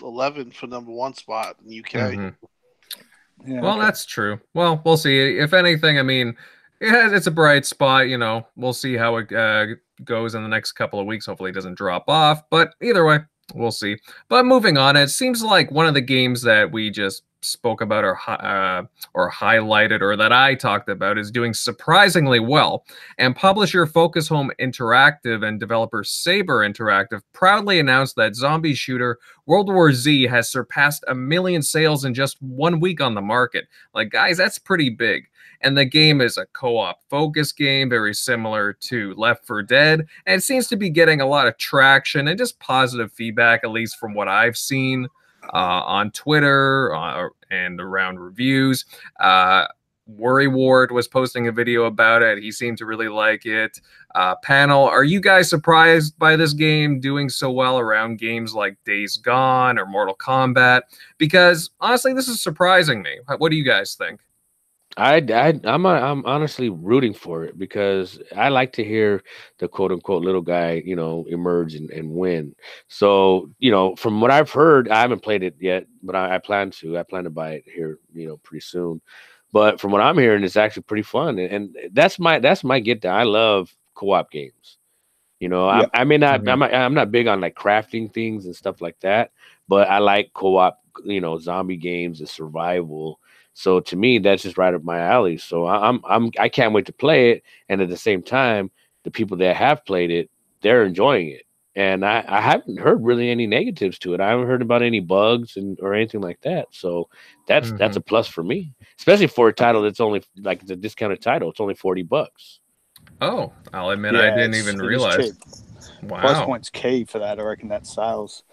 11 for number one spot in UK. Mm-hmm. Yeah, well, okay. that's true. Well, we'll see. If anything, I mean, yeah, it's a bright spot. You know, we'll see how it uh, goes in the next couple of weeks. Hopefully, it doesn't drop off. But either way, we'll see. But moving on, it seems like one of the games that we just spoke about or uh, or highlighted or that I talked about is doing surprisingly well. And publisher Focus Home Interactive and developer Saber Interactive proudly announced that zombie shooter World War Z has surpassed a million sales in just one week on the market. Like guys, that's pretty big. And the game is a co-op focus game, very similar to Left 4 Dead, and it seems to be getting a lot of traction and just positive feedback, at least from what I've seen on Twitter uh, and around reviews. Uh, Worry Ward was posting a video about it. He seemed to really like it. Uh, panel, are you guys surprised by this game doing so well around games like Days Gone or Mortal Kombat? Because honestly, this is surprising me. What do you guys think? I, I I'm a, I'm honestly rooting for it because I like to hear the quote unquote little guy, you know, emerge and, and win. So, you know, from what I've heard, I haven't played it yet, but I, I plan to. I plan to buy it here, you know, pretty soon. But from what I'm hearing, it's actually pretty fun, and, and that's my that's my get down. I love co-op games. You know, I, I may not, mm-hmm. I'm not, I'm not big on like crafting things and stuff like that, but I like co-op, you know, zombie games and survival so to me, that's just right up my alley. So I'm I'm I can't wait to play it. And at the same time, the people that have played it, they're enjoying it. And I, I haven't heard really any negatives to it. I haven't heard about any bugs and or anything like that. So that's mm-hmm. that's a plus for me, especially for a title that's only like the discounted title. It's only forty bucks. Oh, I'll admit yeah, I didn't even realize. Wow, price point's key for that. I reckon that sales.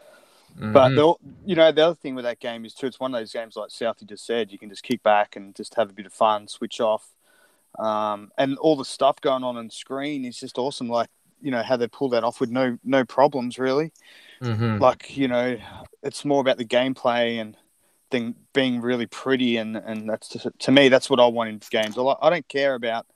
Mm-hmm. But the, you know, the other thing with that game is too, it's one of those games like Southie just said, you can just kick back and just have a bit of fun, switch off, um, and all the stuff going on on screen is just awesome. Like you know how they pull that off with no no problems really. Mm-hmm. Like you know, it's more about the gameplay and thing being really pretty, and and that's just, to me that's what I want in games. I, I don't care about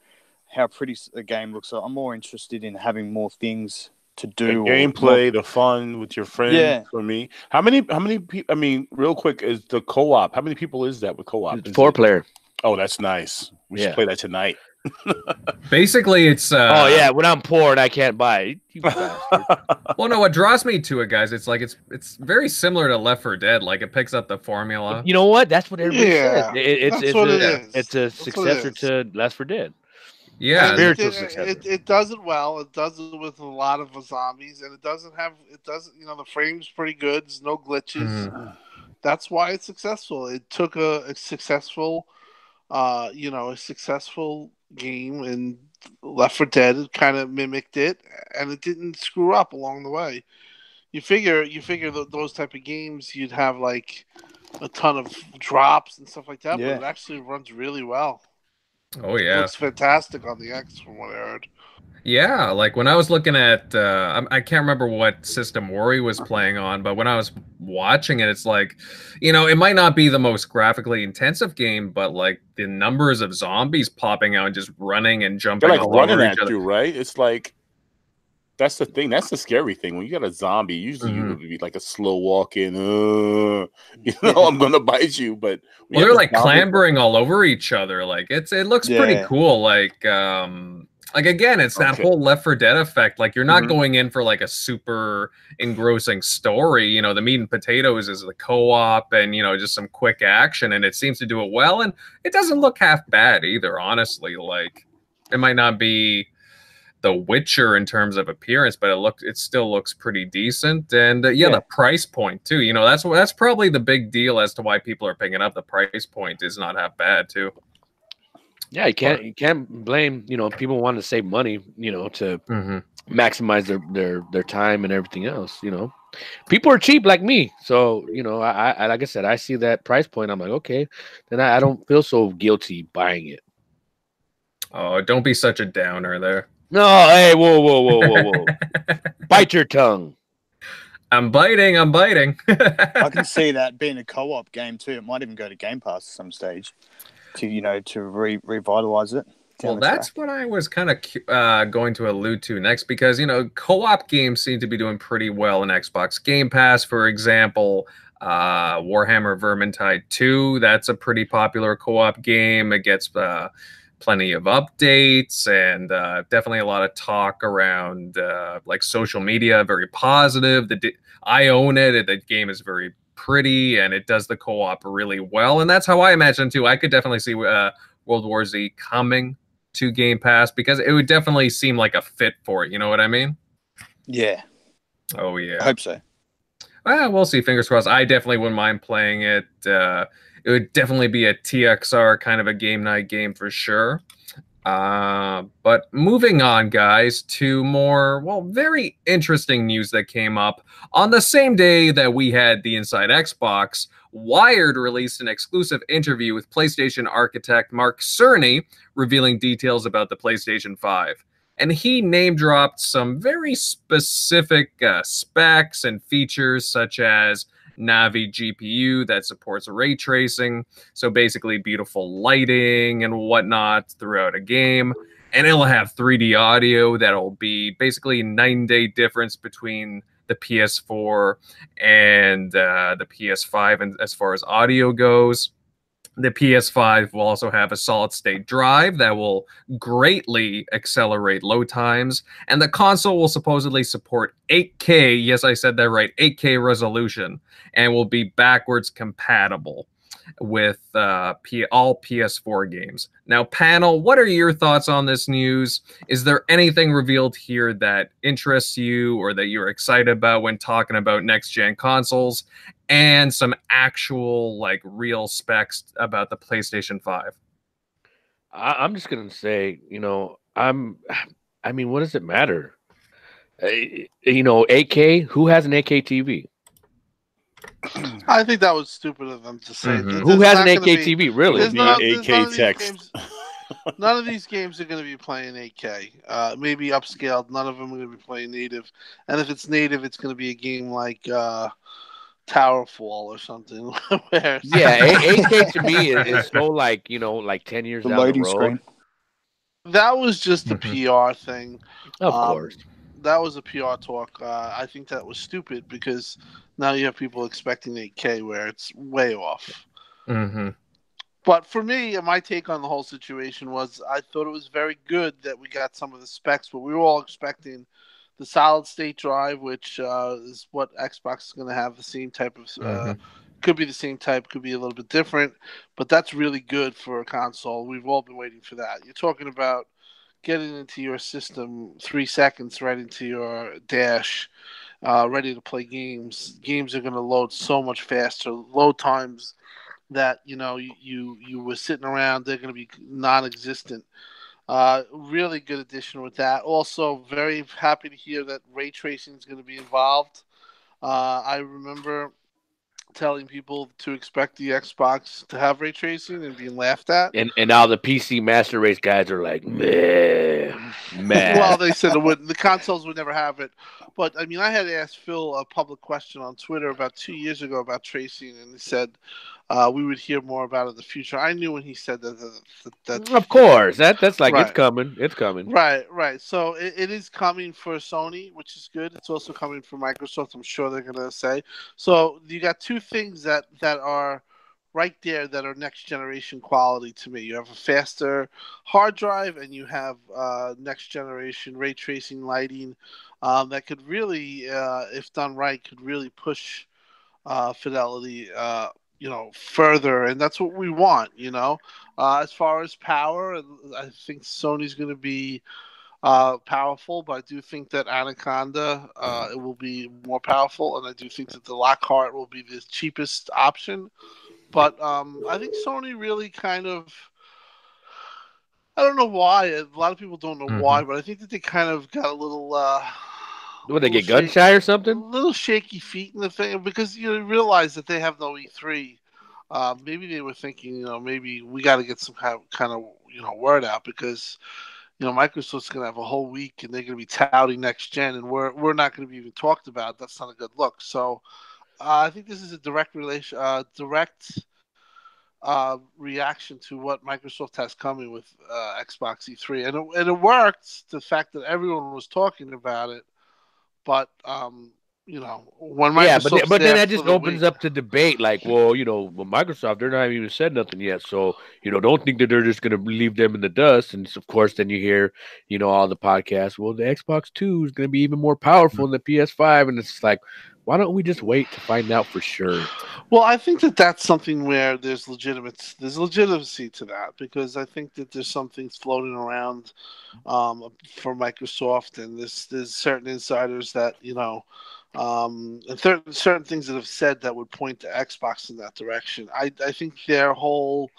how pretty a game looks. I'm more interested in having more things to do the gameplay, the fun with your friends. Yeah. For me, how many? How many people? I mean, real quick, is the co-op? How many people is that with co-op? Is four it? player. Oh, that's nice. We yeah. should play that tonight. Basically, it's. Uh, oh yeah, when I'm poor and I can't buy it. well, no, what draws me to it, guys, it's like it's it's very similar to Left 4 Dead. Like it picks up the formula. You know what? That's what everybody yeah, says. It, it's it's, a, it it's a successor to Left 4 Dead. Yeah, it, it, it, does it well. It does it with a lot of zombies, and it doesn't have it doesn't you know the frame's pretty good. There's no glitches. Mm. That's why it's successful. It took a, a successful, uh, you know, a successful game and Left 4 Dead it kind of mimicked it, and it didn't screw up along the way. You figure you figure th- those type of games you'd have like a ton of drops and stuff like that, yeah. but it actually runs really well. Oh yeah, looks fantastic on the X from what I heard. Yeah, like when I was looking at, uh, I can't remember what system Worry was playing on, but when I was watching it, it's like, you know, it might not be the most graphically intensive game, but like the numbers of zombies popping out and just running and jumping, They're like running at you, right? It's like that's the thing. That's the scary thing. When you got a zombie, usually mm-hmm. you would be like a slow walking. Uh, you know, I'm gonna bite you. But well, they're like clambering all over each other. Like it's it looks yeah. pretty cool. Like um, like again, it's that okay. whole Left 4 Dead effect. Like you're not mm-hmm. going in for like a super engrossing story. You know, the meat and potatoes is the co-op and you know just some quick action, and it seems to do it well. And it doesn't look half bad either. Honestly, like it might not be the Witcher in terms of appearance, but it looks it still looks pretty decent. And uh, yeah, yeah, the price point too. You know, that's that's probably the big deal as to why people are picking up. The price point is not half bad too. Yeah, you can't you can't blame you know people want to save money you know to mm-hmm. maximize their their their time and everything else. You know, people are cheap like me, so you know I, I like I said I see that price point. I'm like okay, then I, I don't feel so guilty buying it. Oh, don't be such a downer there. No, hey, whoa, whoa, whoa, whoa, whoa! Bite your tongue. I'm biting. I'm biting. I can see that being a co-op game too. It might even go to Game Pass at some stage to you know to re- revitalize it. Well, that's what I was kind of uh, going to allude to next because you know co-op games seem to be doing pretty well in Xbox Game Pass. For example, uh, Warhammer Vermintide 2. That's a pretty popular co-op game. It gets uh, plenty of updates and uh, definitely a lot of talk around uh, like social media. Very positive. The I own it. The game is very pretty and it does the co-op really well. And that's how I imagine too. I could definitely see uh, World War Z coming to Game Pass because it would definitely seem like a fit for it. You know what I mean? Yeah. Oh yeah. I hope so. Well, we'll see. Fingers crossed. I definitely wouldn't mind playing it. Uh, it would definitely be a TXR kind of a game night game for sure. Uh, but moving on, guys, to more, well, very interesting news that came up on the same day that we had the Inside Xbox. Wired released an exclusive interview with PlayStation architect Mark Cerny, revealing details about the PlayStation 5. And he name dropped some very specific uh, specs and features, such as Navi GPU that supports ray tracing. So basically, beautiful lighting and whatnot throughout a game. And it'll have 3D audio that'll be basically nine day difference between the PS4 and uh, the PS5, and as far as audio goes. The PS5 will also have a solid state drive that will greatly accelerate load times. And the console will supposedly support 8K, yes, I said that right, 8K resolution, and will be backwards compatible with uh, P- all PS4 games. Now, panel, what are your thoughts on this news? Is there anything revealed here that interests you or that you're excited about when talking about next gen consoles? And some actual, like, real specs about the PlayStation 5? I- I'm just going to say, you know, I'm, I mean, what does it matter? Uh, you know, 8K, who has an 8K TV? I think that was stupid of them to say. Mm-hmm. Who has an 8K be, TV? Really? There's not, 8K text. Games, none of these games are going to be playing 8K. Uh, maybe upscaled. None of them are going to be playing native. And if it's native, it's going to be a game like uh, Towerfall or something. yeah, 8K to me is, is, so like you know, like 10 years the down the road. Screen. That was just a mm-hmm. PR thing. Of um, course that was a PR talk. Uh, I think that was stupid because now you have people expecting 8K where it's way off. Mm-hmm. But for me, my take on the whole situation was I thought it was very good that we got some of the specs, but we were all expecting the solid state drive, which uh, is what Xbox is going to have the same type of. Uh, mm-hmm. Could be the same type, could be a little bit different, but that's really good for a console. We've all been waiting for that. You're talking about getting into your system three seconds right into your dash, uh, ready to play games. Games are going to load so much faster. Load times that you know you you, you were sitting around, they're going to be non-existent. Uh, really good addition with that. Also, very happy to hear that ray tracing is going to be involved. Uh, I remember telling people to expect the Xbox to have ray tracing and being laughed at. And and now the PC Master Race guys are like, man, well, they said it would. The consoles would never have it. But I mean, I had asked Phil a public question on Twitter about two years ago about tracing, and he said uh, we would hear more about it in the future. I knew when he said that. that, that of course, that that's like right. it's coming. It's coming. Right, right. So it, it is coming for Sony, which is good. It's also coming for Microsoft. I'm sure they're gonna say. So you got two things that that are right there that are next generation quality to me. You have a faster hard drive, and you have uh, next generation ray tracing lighting um, that could really, uh, if done right, could really push uh, fidelity uh, you know further and that's what we want you know uh, as far as power i think sony's going to be uh, powerful but i do think that anaconda uh, it will be more powerful and i do think that the lockhart will be the cheapest option but um, i think sony really kind of i don't know why a lot of people don't know mm-hmm. why but i think that they kind of got a little would they get gun shy or something? A little shaky feet in the thing because you realize that they have no E3. Uh, maybe they were thinking, you know, maybe we got to get some kind of, kind of, you know, word out because, you know, Microsoft's going to have a whole week and they're going to be touting next gen, and we're we're not going to be even talked about. That's not a good look. So, uh, I think this is a direct relation, uh, direct uh, reaction to what Microsoft has coming with uh, Xbox E3, and it, and it worked. The fact that everyone was talking about it, but um, you know, when Microsoft yeah, but, then, but then that just opens up to debate. Like, well, you know, well, Microsoft, they're not even said nothing yet, so you know, don't think that they're just going to leave them in the dust. And of course, then you hear, you know, all the podcasts. Well, the Xbox Two is going to be even more powerful mm-hmm. than the PS5, and it's like, why don't we just wait to find out for sure? Well, I think that that's something where there's legitimate there's legitimacy to that because I think that there's some things floating around um, for Microsoft, and there's there's certain insiders that you know um, and th- certain things that have said that would point to Xbox in that direction. I, I think their whole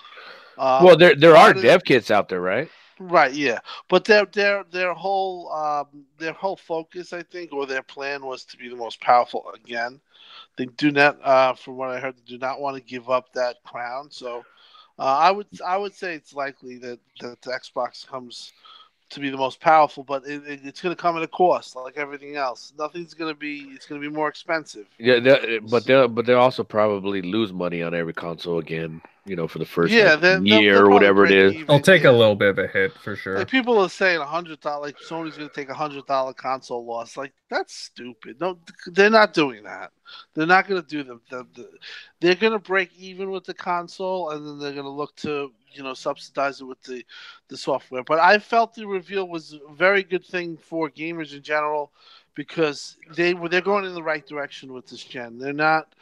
um, well, there there are dev kits out there, right? Right, yeah, but their their their whole um, their whole focus, I think, or their plan was to be the most powerful again. They do not, uh, from what I heard, they do not want to give up that crown. So, uh, I would I would say it's likely that that the Xbox comes to be the most powerful, but it, it, it's going to come at a cost, like everything else. Nothing's going to be. It's going to be more expensive. Yeah, but they'll but they'll also probably lose money on every console again you know, for the first yeah, like, year or whatever it is. Even, I'll take yeah. a little bit of a hit for sure. Like people are saying a hundred dollar, like Sony's going to take a hundred dollar console loss. Like that's stupid. No, they're not doing that. They're not going to do the, the, the They're going to break even with the console, and then they're going to look to you know subsidize it with the the software. But I felt the reveal was a very good thing for gamers in general because they were they're going in the right direction with this gen. They're not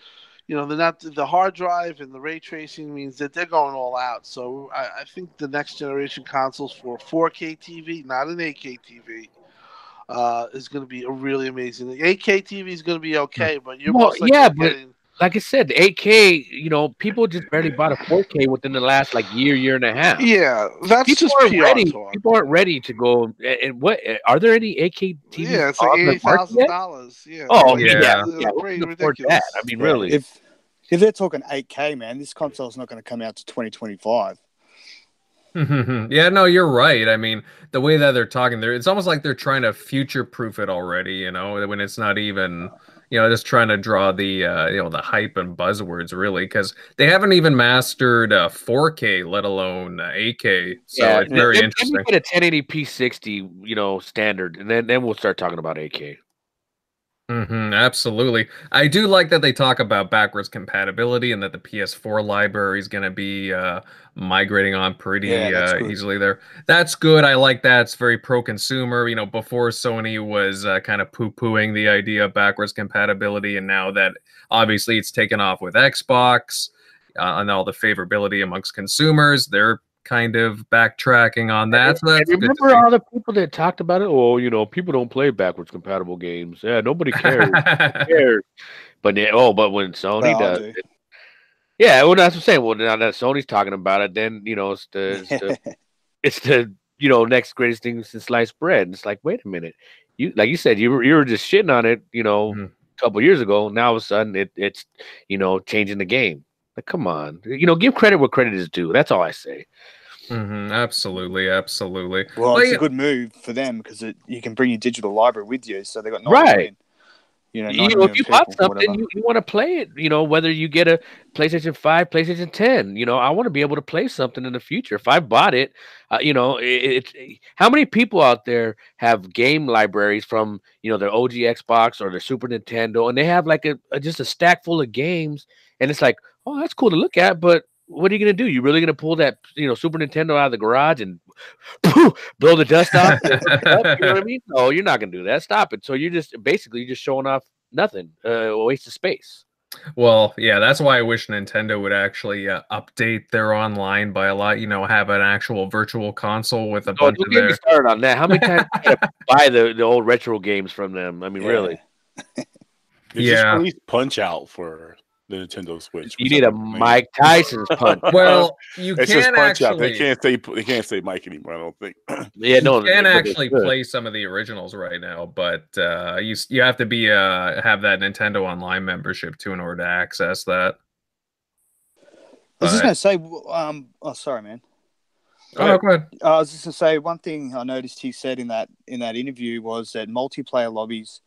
you know, they're not the hard drive and the ray tracing means that they're going all out. So I, I think the next generation consoles for 4K TV, not an 8K TV, uh, is going to be a really amazing. The 8K TV is going to be okay, but you're well, yeah, but getting... like I said, the 8K, you know, people just barely bought a 4K within the last like year, year and a half. Yeah, that's people just aren't PR ready. Talk. People aren't ready to go. And what are there any 8K TVs? Yeah, it's like eighty thousand dollars. Yeah. Oh yeah, yeah. yeah. yeah. That. I mean, really. If if they're talking 8K, man, this console is not going to come out to 2025. yeah, no, you're right. I mean, the way that they're talking, there, it's almost like they're trying to future-proof it already. You know, when it's not even, you know, just trying to draw the, uh, you know, the hype and buzzwords, really, because they haven't even mastered uh, 4K, let alone uh, 8K. So yeah, it's very interesting. Get a 1080p 60, you know, standard, and then then we'll start talking about 8K. Mm-hmm, absolutely. I do like that they talk about backwards compatibility and that the PS4 library is going to be uh, migrating on pretty yeah, uh, easily there. That's good. I like that. It's very pro consumer. You know, before Sony was uh, kind of poo pooing the idea of backwards compatibility, and now that obviously it's taken off with Xbox uh, and all the favorability amongst consumers, they're kind of backtracking on that. So remember all the people that talked about it? Oh, you know, people don't play backwards compatible games. Yeah, nobody cares. nobody cares. But oh, but when Sony well, does, it, yeah, well, that's what I'm saying. Well, now that Sony's talking about it, then you know, it's the, it's the, it's the you know next greatest thing since sliced bread. And it's like, wait a minute, you like you said, you were you were just shitting on it, you know, mm-hmm. a couple years ago. Now all of a sudden, it it's you know changing the game. Like, come on, you know, give credit where credit is due. That's all I say. Mm-hmm, absolutely, absolutely. Well, well it's a good move for them because you can bring your digital library with you, so they got nothing, right. you know, you know if you bought something, you, you want to play it. You know, whether you get a PlayStation Five, PlayStation Ten. You know, I want to be able to play something in the future. If I bought it, uh, you know, it's it, how many people out there have game libraries from you know their OG Xbox or their Super Nintendo, and they have like a, a just a stack full of games, and it's like, oh, that's cool to look at, but what are you gonna do? You really gonna pull that you know Super Nintendo out of the garage and poof, blow the dust off? you know what I mean? No, you're not gonna do that. Stop it. So you're just basically you're just showing off nothing, uh, a waste of space. Well, yeah, that's why I wish Nintendo would actually uh, update their online by a lot. You know, have an actual virtual console with a oh, bunch don't of. Get their... me started on that. How many times buy the, the old retro games from them? I mean, yeah. really. yeah. Punch Out for the Nintendo Switch. You need a Mike Tyson's punch. well, you it's can punch actually. Out. They can't say they can't say Mike anymore. I don't think. yeah, no, you can actually play some of the originals right now, but uh, you you have to be uh have that Nintendo Online membership too in order to access that. I was just gonna say, um, oh, sorry, man. Oh, go ahead. I was just going to say one thing I noticed he said in that in that interview was that multiplayer lobbies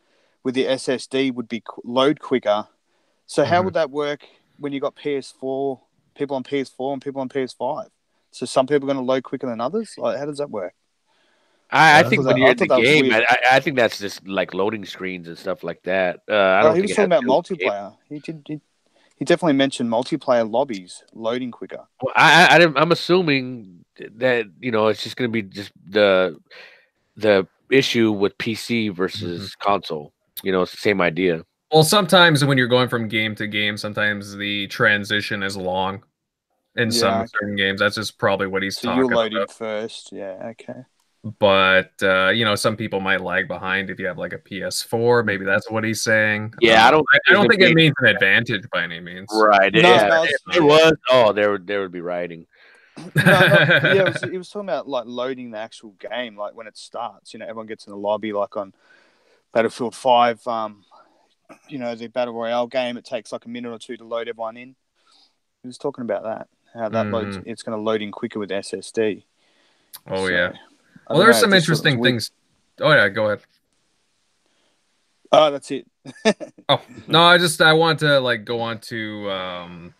with the SSD would be load quicker. So how mm-hmm. would that work when you got PS4 people on PS4 and people on PS5? So some people are going to load quicker than others. Like, how does that work? I, I think when that, you're in the game, I, I, think that's just like loading screens and stuff like that. Uh, I don't. he was talking about multiplayer. He did. He, he, definitely mentioned multiplayer lobbies loading quicker. Well, I, I, I'm assuming that you know it's just going to be just the the issue with PC versus mm-hmm. console. You know, it's the same idea. Well, sometimes when you're going from game to game, sometimes the transition is long in yeah, some certain games. That's just probably what he's so talking you're loading about. first. Yeah. Okay but uh, you know some people might lag behind if you have like a PS4. Maybe that's what he's saying. Yeah, um, I don't. I, I don't think it means an advantage by any means. Right? No, yeah, no, if it was. Oh, there there would be writing. no, no, yeah, it was, it was talking about like loading the actual game, like when it starts. You know, everyone gets in the lobby, like on Battlefield Five. Um, you know, the battle royale game. It takes like a minute or two to load everyone in. He was talking about that. How that mm-hmm. loads. It's going to load in quicker with SSD. Oh so, yeah. Well, there are some interesting things. Oh yeah, go ahead. Oh, that's it. oh no, I just I want to like go on to um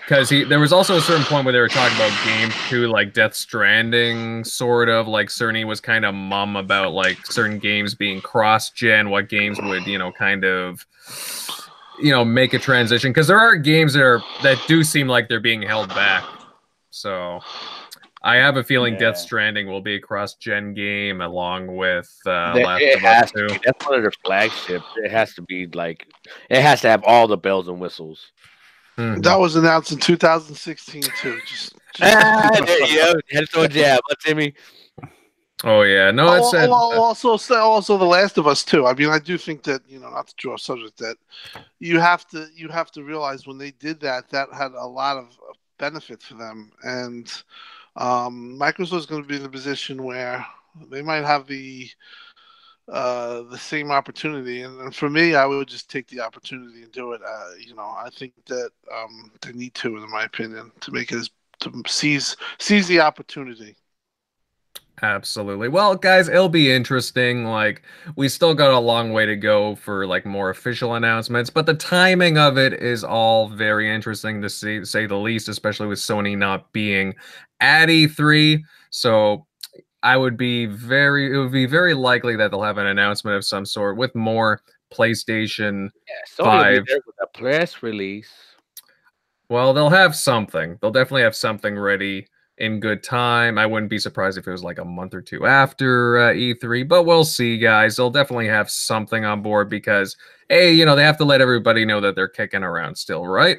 because he there was also a certain point where they were talking about game two like Death Stranding, sort of like Cerny was kind of mum about like certain games being cross gen, what games would you know kind of you know make a transition because there are games that are that do seem like they're being held back. So I have a feeling yeah. Death Stranding will be a cross-gen game along with uh, Last of Us Two. That's one of their flagships. It has to be like it has to have all the bells and whistles. Mm-hmm. That was announced in 2016 too. Just, just... ah, yeah, head to a jab, but Timmy. Oh yeah, no, it's oh, also also the Last of Us too. I mean, I do think that you know, not to draw a subject that you have to you have to realize when they did that, that had a lot of benefit for them, and um, Microsoft is going to be in a position where they might have the uh, the same opportunity. And, and, for me, I would just take the opportunity and do it. Uh, you know, I think that um, they need to, in my opinion, to make it as to seize seize the opportunity. Absolutely. Well, guys, it'll be interesting. Like, we still got a long way to go for like more official announcements, but the timing of it is all very interesting to see, say the least, especially with Sony not being at E3. So I would be very, it would be very likely that they'll have an announcement of some sort with more PlayStation yeah, Five with a press release. Well, they'll have something. They'll definitely have something ready in good time. I wouldn't be surprised if it was like a month or two after uh, E3, but we'll see, guys. They'll definitely have something on board because, hey, you know, they have to let everybody know that they're kicking around still, right?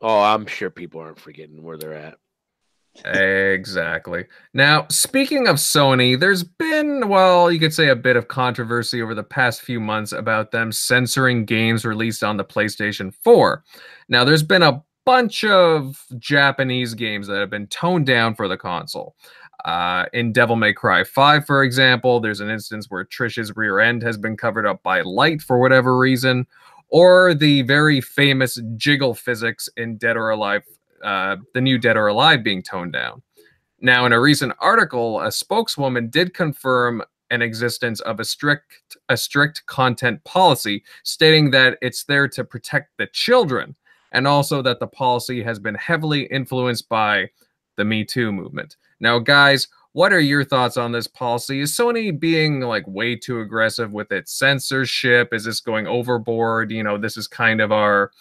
Oh, I'm sure people aren't forgetting where they're at. Exactly. Now, speaking of Sony, there's been, well, you could say a bit of controversy over the past few months about them censoring games released on the PlayStation 4. Now, there's been a bunch of Japanese games that have been toned down for the console. Uh, in Devil May Cry 5, for example, there's an instance where Trish's rear end has been covered up by light for whatever reason, or the very famous jiggle physics in Dead or Alive, uh, the new Dead or Alive being toned down. Now, in a recent article, a spokeswoman did confirm an existence of a strict a strict content policy, stating that it's there to protect the children and also that the policy has been heavily influenced by the Me Too movement. Now, guys, what are your thoughts on this policy? Is Sony being like way too aggressive with its censorship? Is this going overboard? You know, this is kind of our,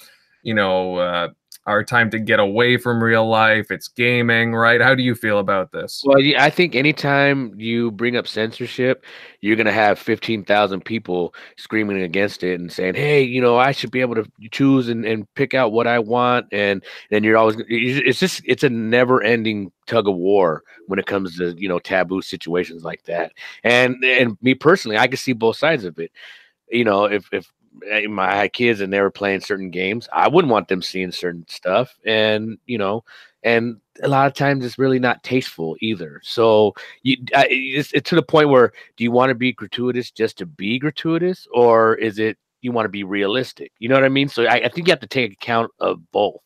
you know, uh, our time to get away from real life. It's gaming, right? How do you feel about this? Well, I think anytime you bring up censorship, you're going to have 15,000 people screaming against it and saying, hey, you know, I should be able to choose and, and pick out what I want. And then you're always, it's just, it's a never ending tug of war when it comes to, you know, taboo situations like that. And, and me personally, I can see both sides of it you know, if if I had kids and they were playing certain games, I wouldn't want them seeing certain stuff. And, you know, and a lot of times it's really not tasteful either. So you, it's, it's to the point where do you want to be gratuitous just to be gratuitous or is it you want to be realistic? You know what I mean? So I, I think you have to take account of both.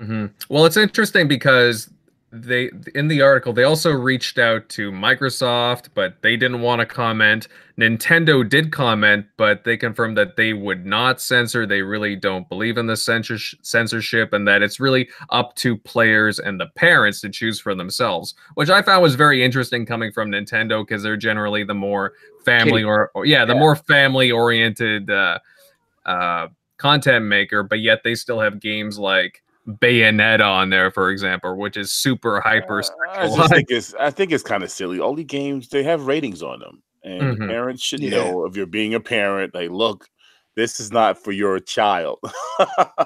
Mm-hmm. Well, it's interesting because they in the article they also reached out to Microsoft, but they didn't want to comment. Nintendo did comment, but they confirmed that they would not censor. They really don't believe in the censorship, and that it's really up to players and the parents to choose for themselves, which I found was very interesting coming from Nintendo because they're generally the more family or, or yeah, the yeah. more family oriented uh, uh, content maker, but yet they still have games like Bayonetta on there, for example, which is super hyper. Uh, I think it's I think it's kind of silly. All the games they have ratings on them, and mm-hmm. parents should yeah. know if you're being a parent. Like, look, this is not for your child.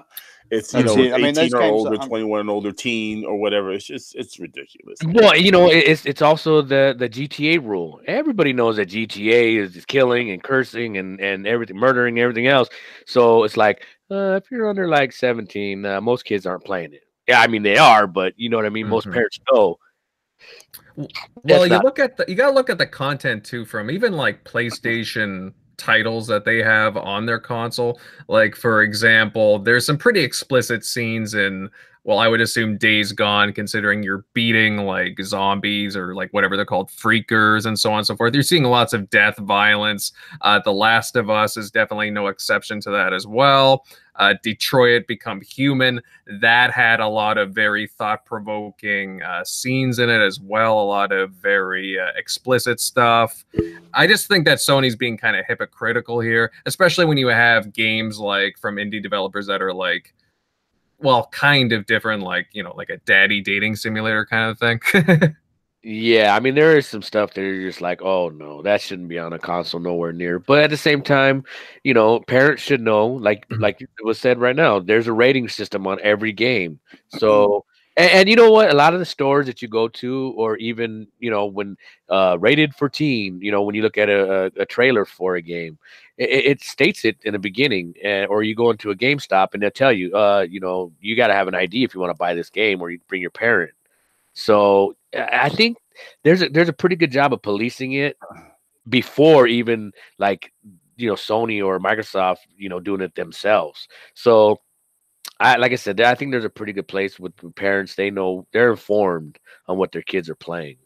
it's you know, I mean, 18 or older, 21 and older teen or whatever. It's just it's ridiculous. Well, you know, it's it's also the the GTA rule. Everybody knows that GTA is, is killing and cursing and and everything, murdering everything else. So it's like uh, if you're under like 17, uh, most kids aren't playing it. Yeah, I mean they are, but you know what I mean. Mm-hmm. Most parents know. Well, you not- look at the you gotta look at the content too from even like PlayStation titles that they have on their console. Like for example, there's some pretty explicit scenes in well, I would assume Days Gone, considering you're beating like zombies or like whatever they're called, freakers and so on and so forth. You're seeing lots of death, violence. Uh, the Last of Us is definitely no exception to that as well. Uh, Detroit Become Human, that had a lot of very thought provoking uh, scenes in it as well, a lot of very uh, explicit stuff. I just think that Sony's being kind of hypocritical here, especially when you have games like from indie developers that are like, well, kind of different, like you know, like a daddy dating simulator kind of thing. yeah, I mean, there is some stuff that you're just like, oh no, that shouldn't be on a console, nowhere near. But at the same time, you know, parents should know, like mm-hmm. like it was said right now, there's a rating system on every game. So and, and, you know what? A lot of the stores that you go to, or even you know, when uh, rated for teen, you know, when you look at a, a trailer for a game, it, it, states it in the beginning. Uh, or you go into a GameStop and they'll tell you, uh, you know, you got to have an ID if you want to buy this game, or you bring your parent. So I think there's a, there's a pretty good job of policing it uh-huh. before even like you know Sony or Microsoft, you know, doing it themselves. So I like I said, I think there's a pretty good place with parents. They know they're informed on what their kids are playing.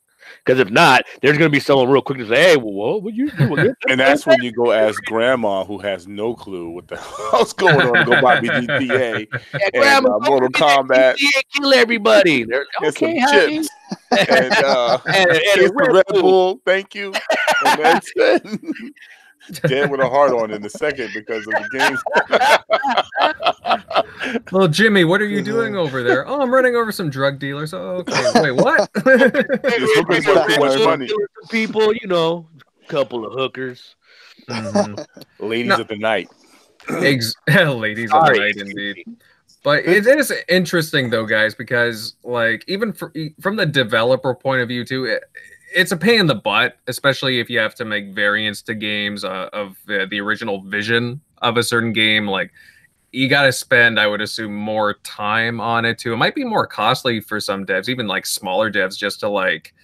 Because if not, there's going to be someone real quick to say, "Hey, well, what you doing?" and that's when you go ask grandma, who has no clue what the hell's going on. Go buy me GTA yeah, and grandma, uh, Mortal Kombat. GTA, kill everybody. They're, okay, honey. Chips. and, uh, and, and, and Red Bull. Thank you. And that's it. Dead with a heart on in the second because of the games. well, Jimmy, what are you doing over there? Oh, I'm running over some drug dealers. Oh, okay. Wait, what? People, you know, couple of hookers, mm-hmm. ladies no. of the night. Ex- ladies Sorry. of the night, indeed. But it is interesting though, guys, because like even for, from the developer point of view too, it, it's a pain in the butt, especially if you have to make variants to games uh, of uh, the original vision of a certain game. Like you got to spend, I would assume, more time on it too. It might be more costly for some devs, even like smaller devs, just to like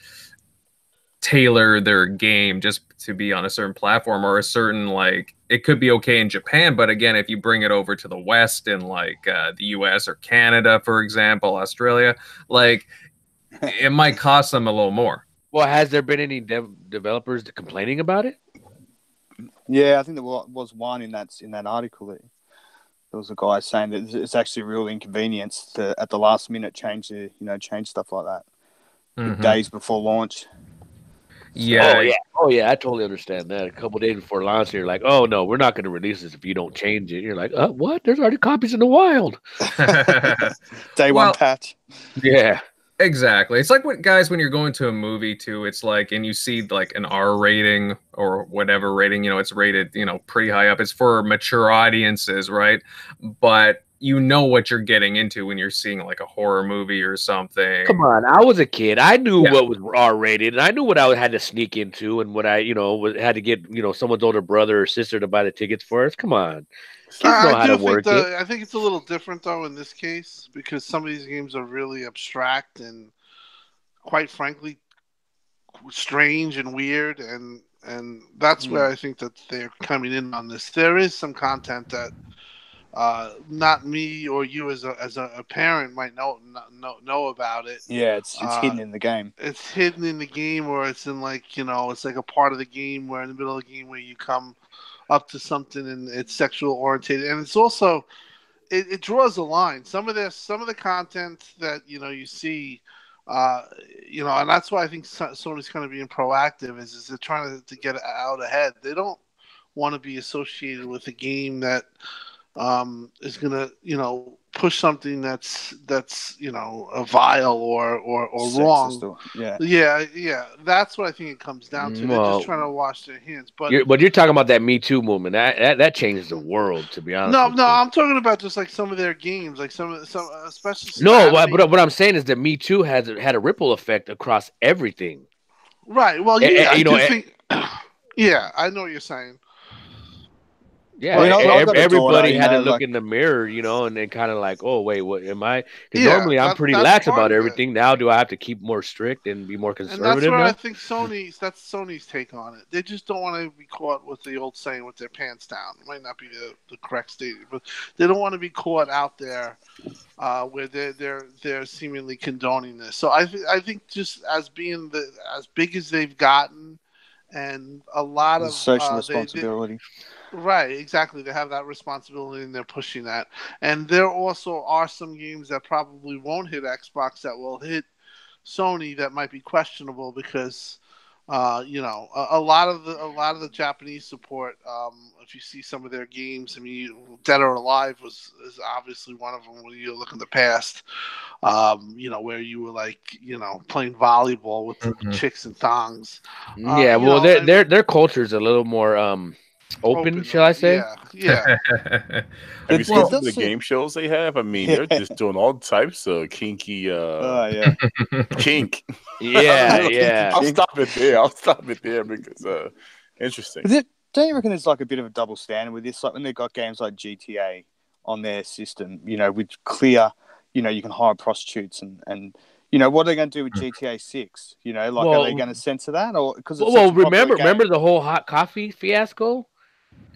tailor their game just to be on a certain platform or a certain like it could be okay in Japan, but again, if you bring it over to the West in like uh, the U.S. or Canada, for example, Australia, like it might cost them a little more. Well, has there been any dev- developers complaining about it? Yeah, I think there was one in that in that article. That there was a guy saying that it's actually a real inconvenience to at the last minute change the you know change stuff like that mm-hmm. days before launch. Yeah. Oh yeah. Oh yeah. I totally understand that. A couple days before launch, you're like, "Oh no, we're not going to release this if you don't change it." You're like, "Uh, what? There's already copies in the wild." Day well, one patch. Yeah. Exactly. It's like what guys when you're going to a movie too, it's like and you see like an R rating or whatever rating, you know, it's rated, you know, pretty high up. It's for mature audiences, right? But you know what you're getting into when you're seeing like a horror movie or something. Come on, I was a kid. I knew yeah. what was R rated, and I knew what I had to sneak into, and what I, you know, had to get, you know, someone's older brother or sister to buy the tickets for us. Come on, I, do think the, I think it's a little different though in this case because some of these games are really abstract and, quite frankly, strange and weird, and and that's mm. where I think that they're coming in on this. There is some content that uh, not me or you as a as a, a parent might know, know know about it. Yeah, it's it's uh, hidden in the game. It's hidden in the game, or it's in like you know, it's like a part of the game where in the middle of the game where you come up to something and it's sexual orientated, and it's also it, it draws a line. Some of this, some of the content that you know you see. Uh, you know, and that's why I think Sony's kind of being proactive is, is they're trying to, to get out ahead. They don't want to be associated with a game that um, is going to, you know, push something that's that's you know a vile or or, or wrong. Yeah, yeah, yeah. That's what I think it comes down to. Well, They're just trying to wash their hands. But you're, but you're talking about that Me Too movement. That that, that changes the world. To be honest. No, no. You. I'm talking about just like some of their games, like some of some, especially. No, but, but what I'm saying is that Me Too has had a ripple effect across everything. Right. Well, yeah, you know, think, yeah, I know what you're saying. Yeah, well, everybody had to look like... in the mirror, you know, and then kind of like, oh wait, what am I? Because yeah, normally I'm pretty lax about everything. Now, do I have to keep more strict and be more conservative? And that's where now? I think Sony's that's Sony's take on it. They just don't want to be caught with the old saying with their pants down. It might not be the, the correct statement, but they don't want to be caught out there uh, where they're they're they're seemingly condoning this. So I th- I think just as being the as big as they've gotten and a lot of social uh, responsibility. They, they, Right, exactly. They have that responsibility and they're pushing that. And there also are some games that probably won't hit Xbox that will hit Sony that might be questionable because uh, you know, a, a, lot of the a lot of the Japanese support. Um, if you see some of their games, I mean, Dead or Alive was is obviously one of them. When you look in the past, um, you know, where you were like, you know, playing volleyball with mm-hmm. chicks and thongs. Uh, yeah, well, know, their their their culture is a little more um open, open shall I say? Yeah. yeah. have you seen well, some of the game shows they have? I mean, they're just doing all types of kinky uh uh, yeah. kink. Yeah, yeah. I'll stop it there. I'll stop it there because uh interesting. Is it don't you reckon there's like a bit of a double standard with this? Like when they've got games like GTA on their system, you know, with clear, you know, you can hire prostitutes and and you know, what are they going to do with GTA Six? You know, like well, are they going to censor that or because well, well remember remember the whole hot coffee fiasco?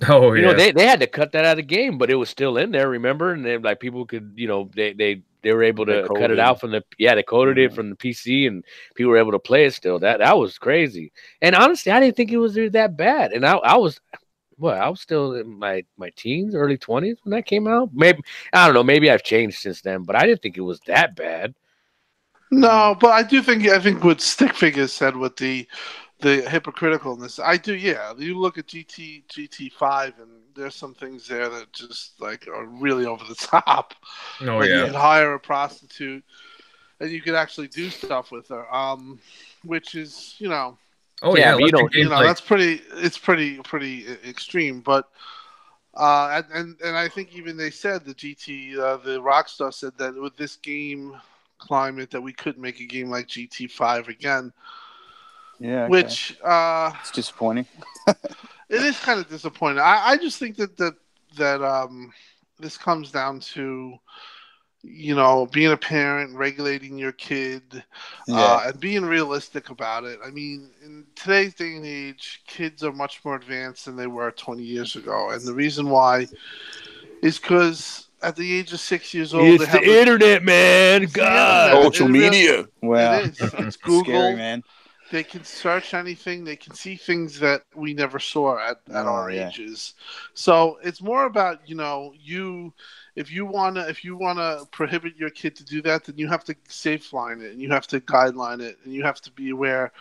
Oh, you know they, they had to cut that out of the game, but it was still in there. Remember, and they, like people could, you know, they they they were able to cut it out from the yeah they coded mm-hmm. it from the PC, and people were able to play it still. That that was crazy. And honestly, I didn't think it was that bad. And I I was well, I was still in my my teens, early twenties when that came out. Maybe I don't know. Maybe I've changed since then, but I didn't think it was that bad. No, but I do think I think what Stick Figures said with the the hypocriticalness. I do, yeah. You look at GT GT five, and there's some things there that just like are really over the top. Oh like yeah. You could hire a prostitute, and you could actually do stuff with her. Um, which is you know. Oh yeah, yeah you know, you know that's pretty. It's pretty pretty extreme, but. Uh, and and I think even they said the GT, uh, the Rockstar said that with this game climate that we couldn't make a game like GT5 again. Yeah, okay. which uh, it's disappointing. it is kind of disappointing. I, I just think that that that um, this comes down to you know being a parent, regulating your kid, uh, yeah. uh, and being realistic about it. I mean, in today's day and age, kids are much more advanced than they were 20 years ago, and the reason why is because at the age of six years old. It's the internet, man. God, social media. Well, it is. It's Google, Scary, man they can search anything. They can see things that we never saw at, at oh, our yeah. ages. So it's more about you know you if you wanna if you wanna prohibit your kid to do that, then you have to safe line it and you have to guideline it and you have to be aware.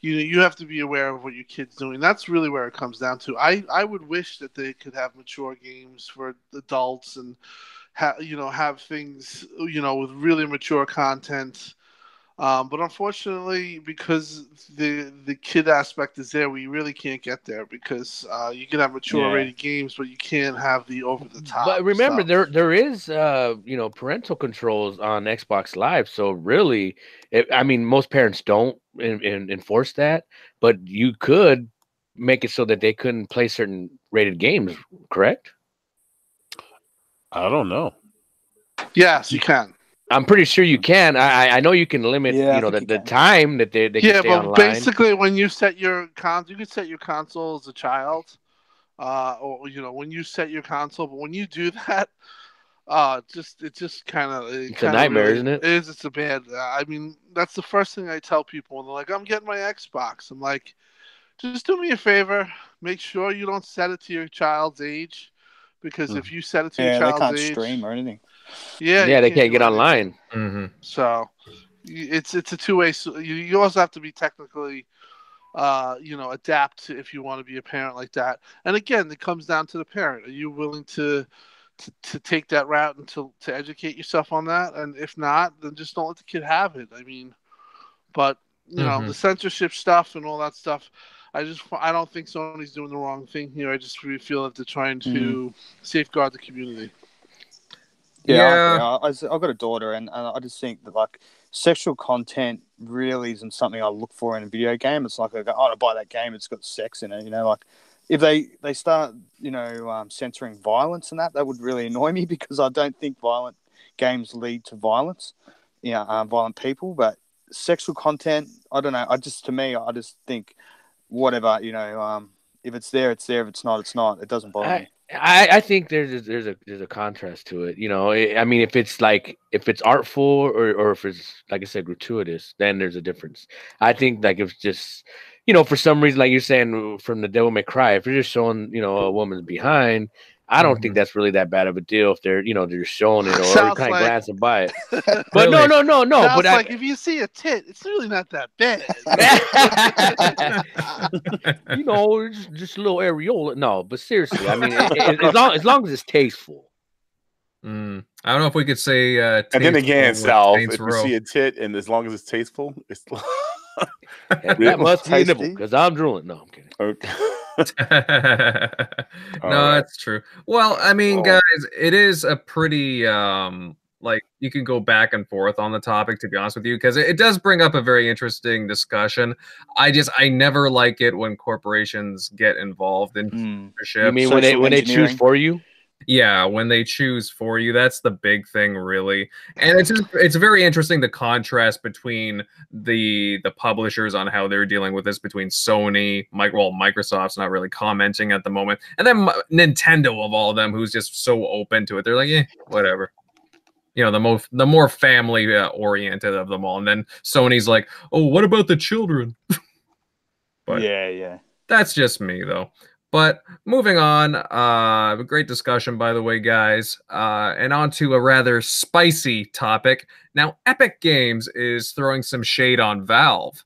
You know, you have to be aware of what your kid's doing. That's really where it comes down to. I I would wish that they could have mature games for adults and have you know have things you know with really mature content um, but unfortunately, because the the kid aspect is there, we really can't get there because uh, you can have mature yeah. rated games, but you can't have the over the top. But remember, stuff. there there is uh, you know parental controls on Xbox Live, so really, it, I mean, most parents don't in, in, enforce that, but you could make it so that they couldn't play certain rated games. Correct? I don't know. Yes, you can. I'm pretty sure you can. I I know you can limit yeah, you know the, the time that they, they yeah, but online. basically when you set your cons, you can set your console as a child, uh, or you know, when you set your console. But when you do that, uh, just it just kind of it it's a nightmare, really, isn't it? It is. It's a bad. I mean, that's the first thing I tell people when they're like, "I'm getting my Xbox." I'm like, just do me a favor. Make sure you don't set it to your child's age, because mm. if you set it to yeah, your child's they can't age, stream or anything. Yeah, yeah, they can't, can't get online. Mm-hmm. So it's it's a two way. So you, you also have to be technically uh, you know, adapt if you want to be a parent like that. And again, it comes down to the parent. Are you willing to to, to take that route and to, to educate yourself on that? And if not, then just don't let the kid have it. I mean, but you mm-hmm. know, the censorship stuff and all that stuff. I just I don't think Sony's doing the wrong thing here. I just really feel that they're trying to mm-hmm. safeguard the community. Yeah, yeah. I, have got a daughter, and, and I just think that like sexual content really isn't something I look for in a video game. It's like I go, oh, I buy that game, it's got sex in it. You know, like if they they start, you know, um, censoring violence and that, that would really annoy me because I don't think violent games lead to violence. Yeah, you know, um, violent people, but sexual content, I don't know. I just to me, I just think whatever, you know, um, if it's there, it's there. If it's not, it's not. It doesn't bother I, me. I, I think there's a, there's a there's a contrast to it. You know, I mean, if it's like if it's artful or or if it's like I said gratuitous, then there's a difference. I think like if just you know for some reason like you're saying from the Devil May Cry, if you're just showing you know a woman's behind, I don't mm-hmm. think that's really that bad of a deal if they're, you know, they're showing it or, or kind of glancing by it. But no, no, no, no. Sounds but like I, if you see a tit, it's really not that bad. you know, just, just, a little areola. No, but seriously, I mean, it, it, as long as long as it's tasteful. Mm. I don't know if we could say. Uh, and then again, Sal, if you see a tit, and as long as it's tasteful, it's. that must be nibble because I'm drooling. No, I'm kidding. Okay. no, right. that's true. Well, I mean, guys, it is a pretty um like you can go back and forth on the topic to be honest with you because it, it, does bring up a very interesting discussion i just i never like it when corporations get involved in mm. you mean when they when they choose for you yeah, when they choose for you, that's the big thing, really. And it's just, it's very interesting the contrast between the the publishers on how they're dealing with this between Sony, Mike, well, Microsoft's not really commenting at the moment, and then Nintendo of all of them, who's just so open to it. They're like, yeah, whatever. You know, the most the more family uh, oriented of them all, and then Sony's like, oh, what about the children? but yeah, yeah, that's just me though. But moving on, uh, great discussion, by the way, guys. Uh, and on to a rather spicy topic. Now, Epic Games is throwing some shade on Valve.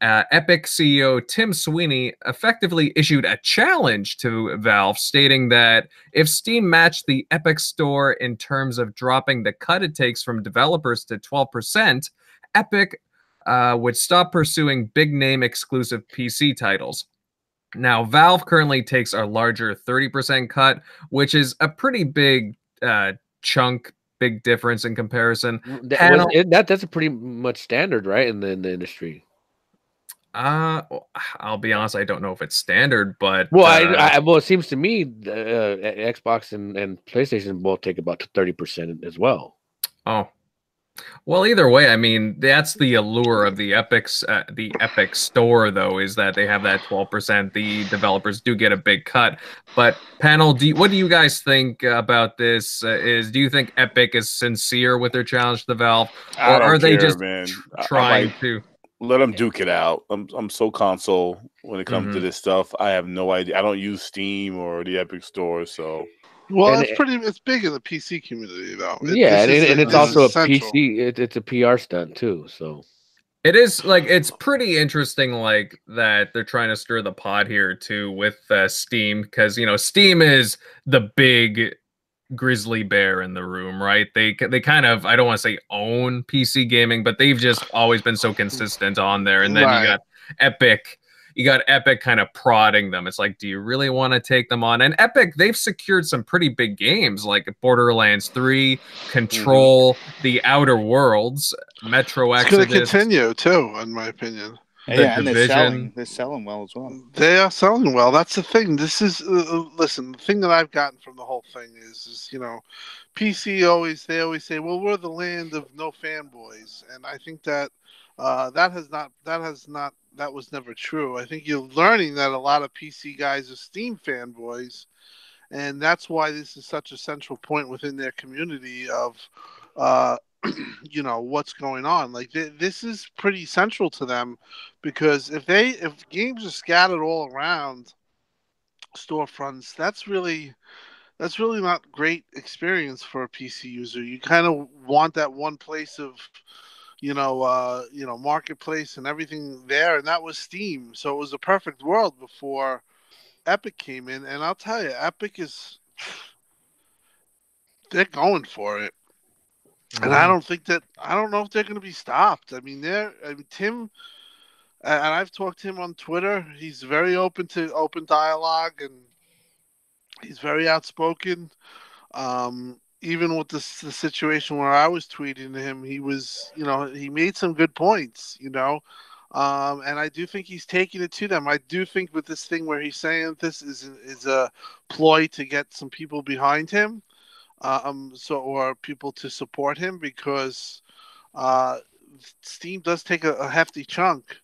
Uh, Epic CEO Tim Sweeney effectively issued a challenge to Valve, stating that if Steam matched the Epic Store in terms of dropping the cut it takes from developers to 12%, Epic uh, would stop pursuing big name exclusive PC titles. Now, Valve currently takes a larger 30% cut, which is a pretty big uh, chunk, big difference in comparison. That, Panel, it, that that's a pretty much standard, right, in the in the industry. Uh, I'll be honest, I don't know if it's standard, but well, uh, I, I, well, it seems to me uh, Xbox and, and PlayStation both take about thirty percent as well. Oh, well, either way, I mean that's the allure of the Epic's uh, the Epic Store, though, is that they have that twelve percent. The developers do get a big cut. But panel, do you, what do you guys think about this? Uh, is do you think Epic is sincere with their challenge to Valve, or are they just man. trying like, to? Let them duke it out. I'm I'm so console when it comes mm-hmm. to this stuff. I have no idea. I don't use Steam or the Epic Store, so well, and it's pretty. It's big in the PC community, though. It, yeah, and, and, it's also a PC. It, it's a PR stunt too. So it is like it's pretty interesting, like that they're trying to stir the pot here too with uh, Steam because you know Steam is the big grizzly bear in the room, right? They they kind of I don't want to say own PC gaming, but they've just always been so consistent on there. And then right. you got Epic you got Epic kind of prodding them. It's like, do you really want to take them on? And Epic, they've secured some pretty big games like Borderlands 3, Control, mm-hmm. The Outer Worlds, Metro Exodus. It's going to continue too, in my opinion. The yeah, and they're selling, they're selling well as well. They are selling well. That's the thing. This is uh, uh, listen. The thing that I've gotten from the whole thing is, is you know, PC always they always say, well, we're the land of no fanboys, and I think that uh, that has not that has not that was never true. I think you're learning that a lot of PC guys are Steam fanboys, and that's why this is such a central point within their community of, uh, you know, what's going on. Like th- this is pretty central to them, because if they if games are scattered all around storefronts, that's really that's really not great experience for a PC user. You kind of want that one place of you know, uh, you know, marketplace and everything there, and that was Steam. So it was a perfect world before Epic came in. And I'll tell you, Epic is they're going for it, mm-hmm. and I don't think that I don't know if they're going to be stopped. I mean, they're I mean, Tim, and I've talked to him on Twitter. He's very open to open dialogue, and he's very outspoken. Um, even with the situation where I was tweeting to him, he was, you know, he made some good points, you know. Um, and I do think he's taking it to them. I do think with this thing where he's saying this is is a ploy to get some people behind him, um, so or people to support him because uh, Steam does take a, a hefty chunk.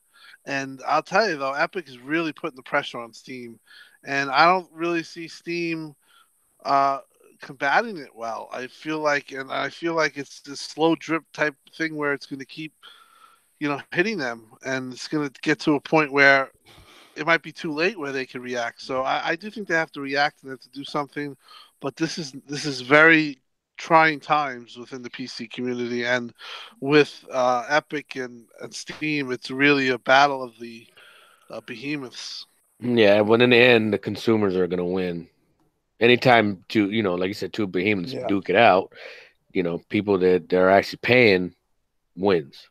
And I'll tell you though, Epic is really putting the pressure on Steam, and I don't really see Steam uh, combating it well. I feel like, and I feel like it's this slow drip type thing where it's going to keep, you know, hitting them, and it's going to get to a point where it might be too late where they can react. So I, I do think they have to react and have to do something. But this is this is very trying times within the PC community, and with uh, Epic and, and Steam, it's really a battle of the uh, behemoths. Yeah, when in the end, the consumers are going to win anytime to you know, like you said, two behemoths yeah. duke it out, you know, people that they're actually paying wins.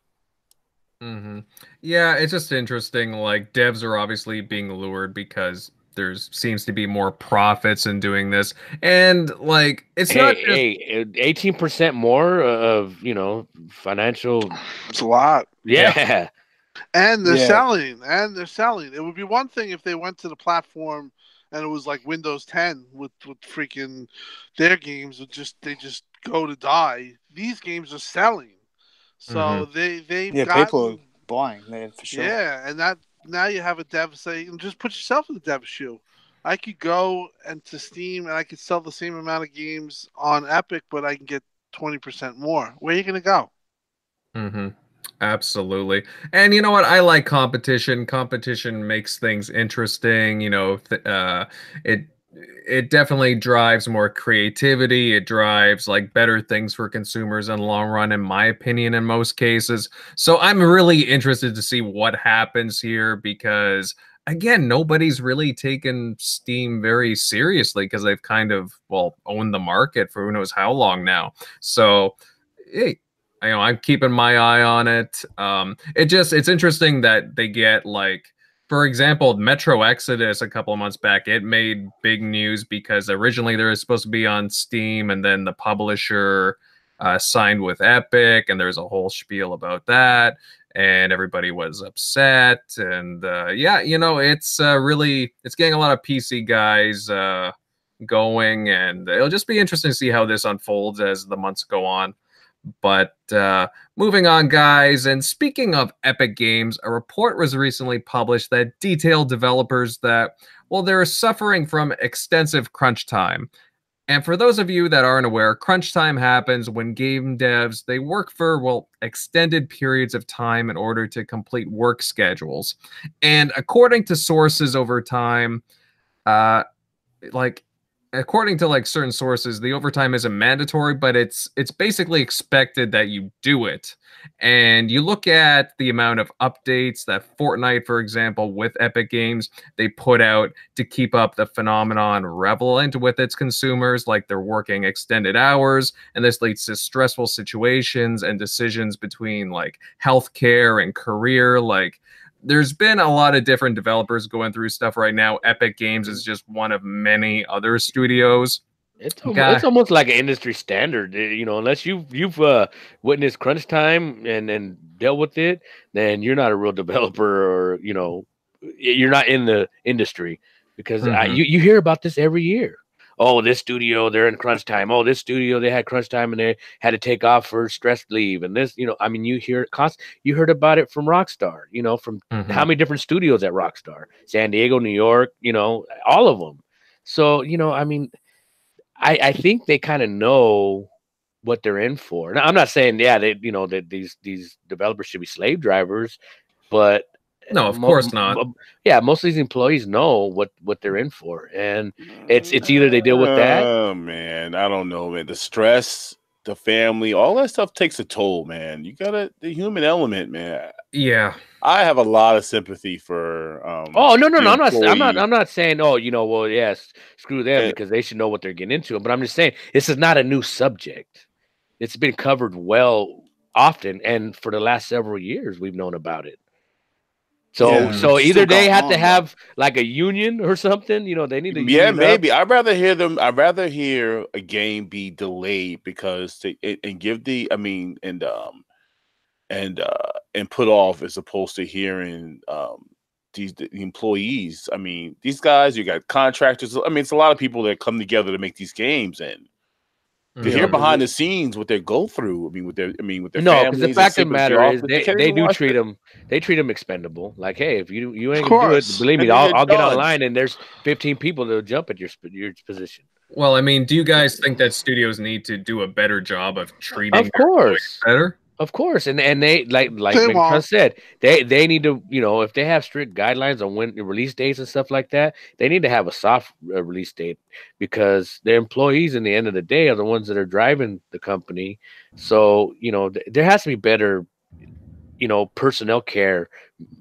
Mm-hmm. Yeah, it's just interesting. Like devs are obviously being lured because there's seems to be more profits in doing this, and like it's hey, not eighteen percent more of you know financial. It's a lot. Yeah. yeah. And they're yeah. selling, and they're selling. It would be one thing if they went to the platform and it was like Windows 10 with with freaking their games would just they just go to die. These games are selling, so mm-hmm. they they yeah gotten, people are buying man for sure. Yeah, and that now you have a dev say just put yourself in the dev shoe. I could go and to Steam and I could sell the same amount of games on Epic, but I can get twenty percent more. Where are you gonna go? Mm-hmm. Absolutely. And you know what? I like competition. Competition makes things interesting. You know, th- uh, it it definitely drives more creativity. It drives like better things for consumers in the long run, in my opinion, in most cases. So I'm really interested to see what happens here because again, nobody's really taken Steam very seriously because they've kind of well owned the market for who knows how long now. So hey, you know, I'm keeping my eye on it. Um, it just it's interesting that they get like, for example, Metro Exodus a couple of months back. It made big news because originally they were supposed to be on Steam, and then the publisher uh, signed with Epic, and there's a whole spiel about that, and everybody was upset. And uh, yeah, you know, it's uh, really it's getting a lot of PC guys uh, going, and it'll just be interesting to see how this unfolds as the months go on. But uh, moving on, guys, and speaking of Epic Games, a report was recently published that detailed developers that, well, they're suffering from extensive crunch time. And for those of you that aren't aware, crunch time happens when game devs they work for well extended periods of time in order to complete work schedules. And according to sources over time, uh, like according to like certain sources the overtime isn't mandatory but it's it's basically expected that you do it. And you look at the amount of updates that Fortnite for example with Epic Games they put out to keep up the phenomenon relevant with its consumers like they're working extended hours and this leads to stressful situations and decisions between like healthcare and career like there's been a lot of different developers going through stuff right now. Epic Games is just one of many other studios. It's almost, it's almost like an industry standard, eh, you know. Unless you've you've uh, witnessed crunch time and and dealt with it, then you're not a real developer, or you know, you're not in the industry because mm-hmm. I, you you hear about this every year. Oh, this studio they're in crunch time. Oh, this studio they had crunch time and they had to take off for stress leave. And this, you know, I mean, you hear it cost. You heard about it from Rockstar. You know, from mm-hmm. how many different studios at Rockstar? San Diego, New York. You know, all of them. So you know, I mean, I I think they kind of know what they're in for. Now, I'm not saying yeah, they you know that these these developers should be slave drivers, but no, of mo- course not. Mo- yeah, most of these employees know what what they're in for, and it's it's either they deal with that. Oh man, I don't know, man. The stress, the family, all that stuff takes a toll, man. You gotta the human element, man. Yeah, I have a lot of sympathy for. Um, oh no, no, no! I'm not. I'm not. I'm not saying. Oh, you know, well, yes, screw them because they should know what they're getting into. But I'm just saying this is not a new subject. It's been covered well often, and for the last several years, we've known about it. So yeah, so either they have to have like a union or something, you know, they need to Yeah, maybe. Up. I'd rather hear them I'd rather hear a game be delayed because they and give the I mean and um and uh and put off as opposed to hearing um these the employees. I mean, these guys, you got contractors. I mean, it's a lot of people that come together to make these games and to yeah, hear behind the scenes what they go through. I mean, with their, I mean, with their no, because the fact of the matter is they, they do treat them, they treat them expendable. Like, hey, if you you ain't gonna do it, believe me, I'll, I'll get online and there's 15 people that'll jump at your your position. Well, I mean, do you guys think that studios need to do a better job of treating? Of course, better. Of course, and and they like like they said, they they need to you know if they have strict guidelines on when release dates and stuff like that, they need to have a soft uh, release date because their employees, in the end of the day, are the ones that are driving the company. So you know th- there has to be better, you know, personnel care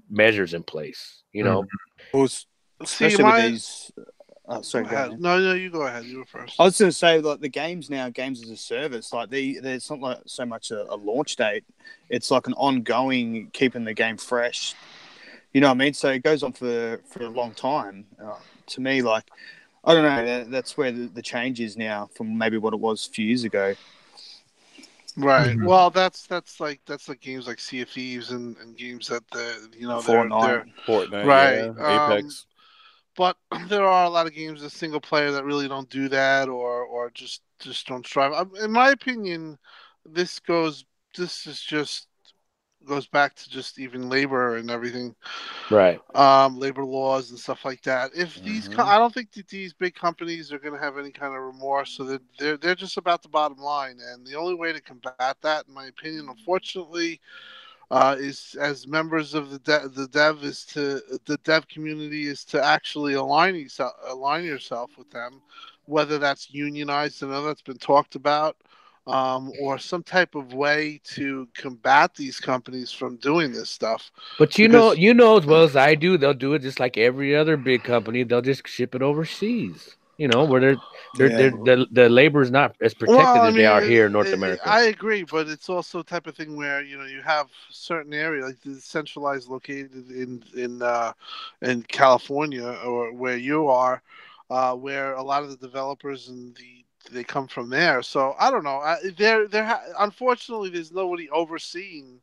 measures in place. You know, mm-hmm. well, especially See, my, with these Oh, sorry. Go ahead. No, no, you go ahead. You were first. I was going to say, like the games now, games as a service, like the there's not like so much a, a, launch date. It's like an ongoing, keeping the game fresh. You know what I mean? So it goes on for for a long time. Uh, to me, like I don't know. That, that's where the, the change is now from maybe what it was a few years ago. Right. Mm-hmm. Well, that's that's like that's like games like Sea of Thieves and, and games that the you know Fortnite, they're, they're, Fortnite, right, yeah. Apex. But there are a lot of games as single player that really don't do that or or just just don't strive. Um, in my opinion this goes this is just goes back to just even labor and everything. Right. Um labor laws and stuff like that. If mm-hmm. these i don't think that these big companies are going to have any kind of remorse so that they're, they're just about the bottom line. And the only way to combat that in my opinion unfortunately uh, is as members of the de- the dev is to the dev community is to actually align yourself align yourself with them, whether that's unionized. I know that's been talked about. Um, or some type of way to combat these companies from doing this stuff. But you because... know, you know as well as I do, they'll do it just like every other big company. They'll just ship it overseas you know, where they're, they're, yeah. they're the the labor is not as protected well, as mean, they are here in North it, America. I agree, but it's also type of thing where you know you have certain area like the centralized located in in uh, in California or where you are, uh, where a lot of the developers and the they come from there. So I don't know. I, there there ha- unfortunately there's nobody overseeing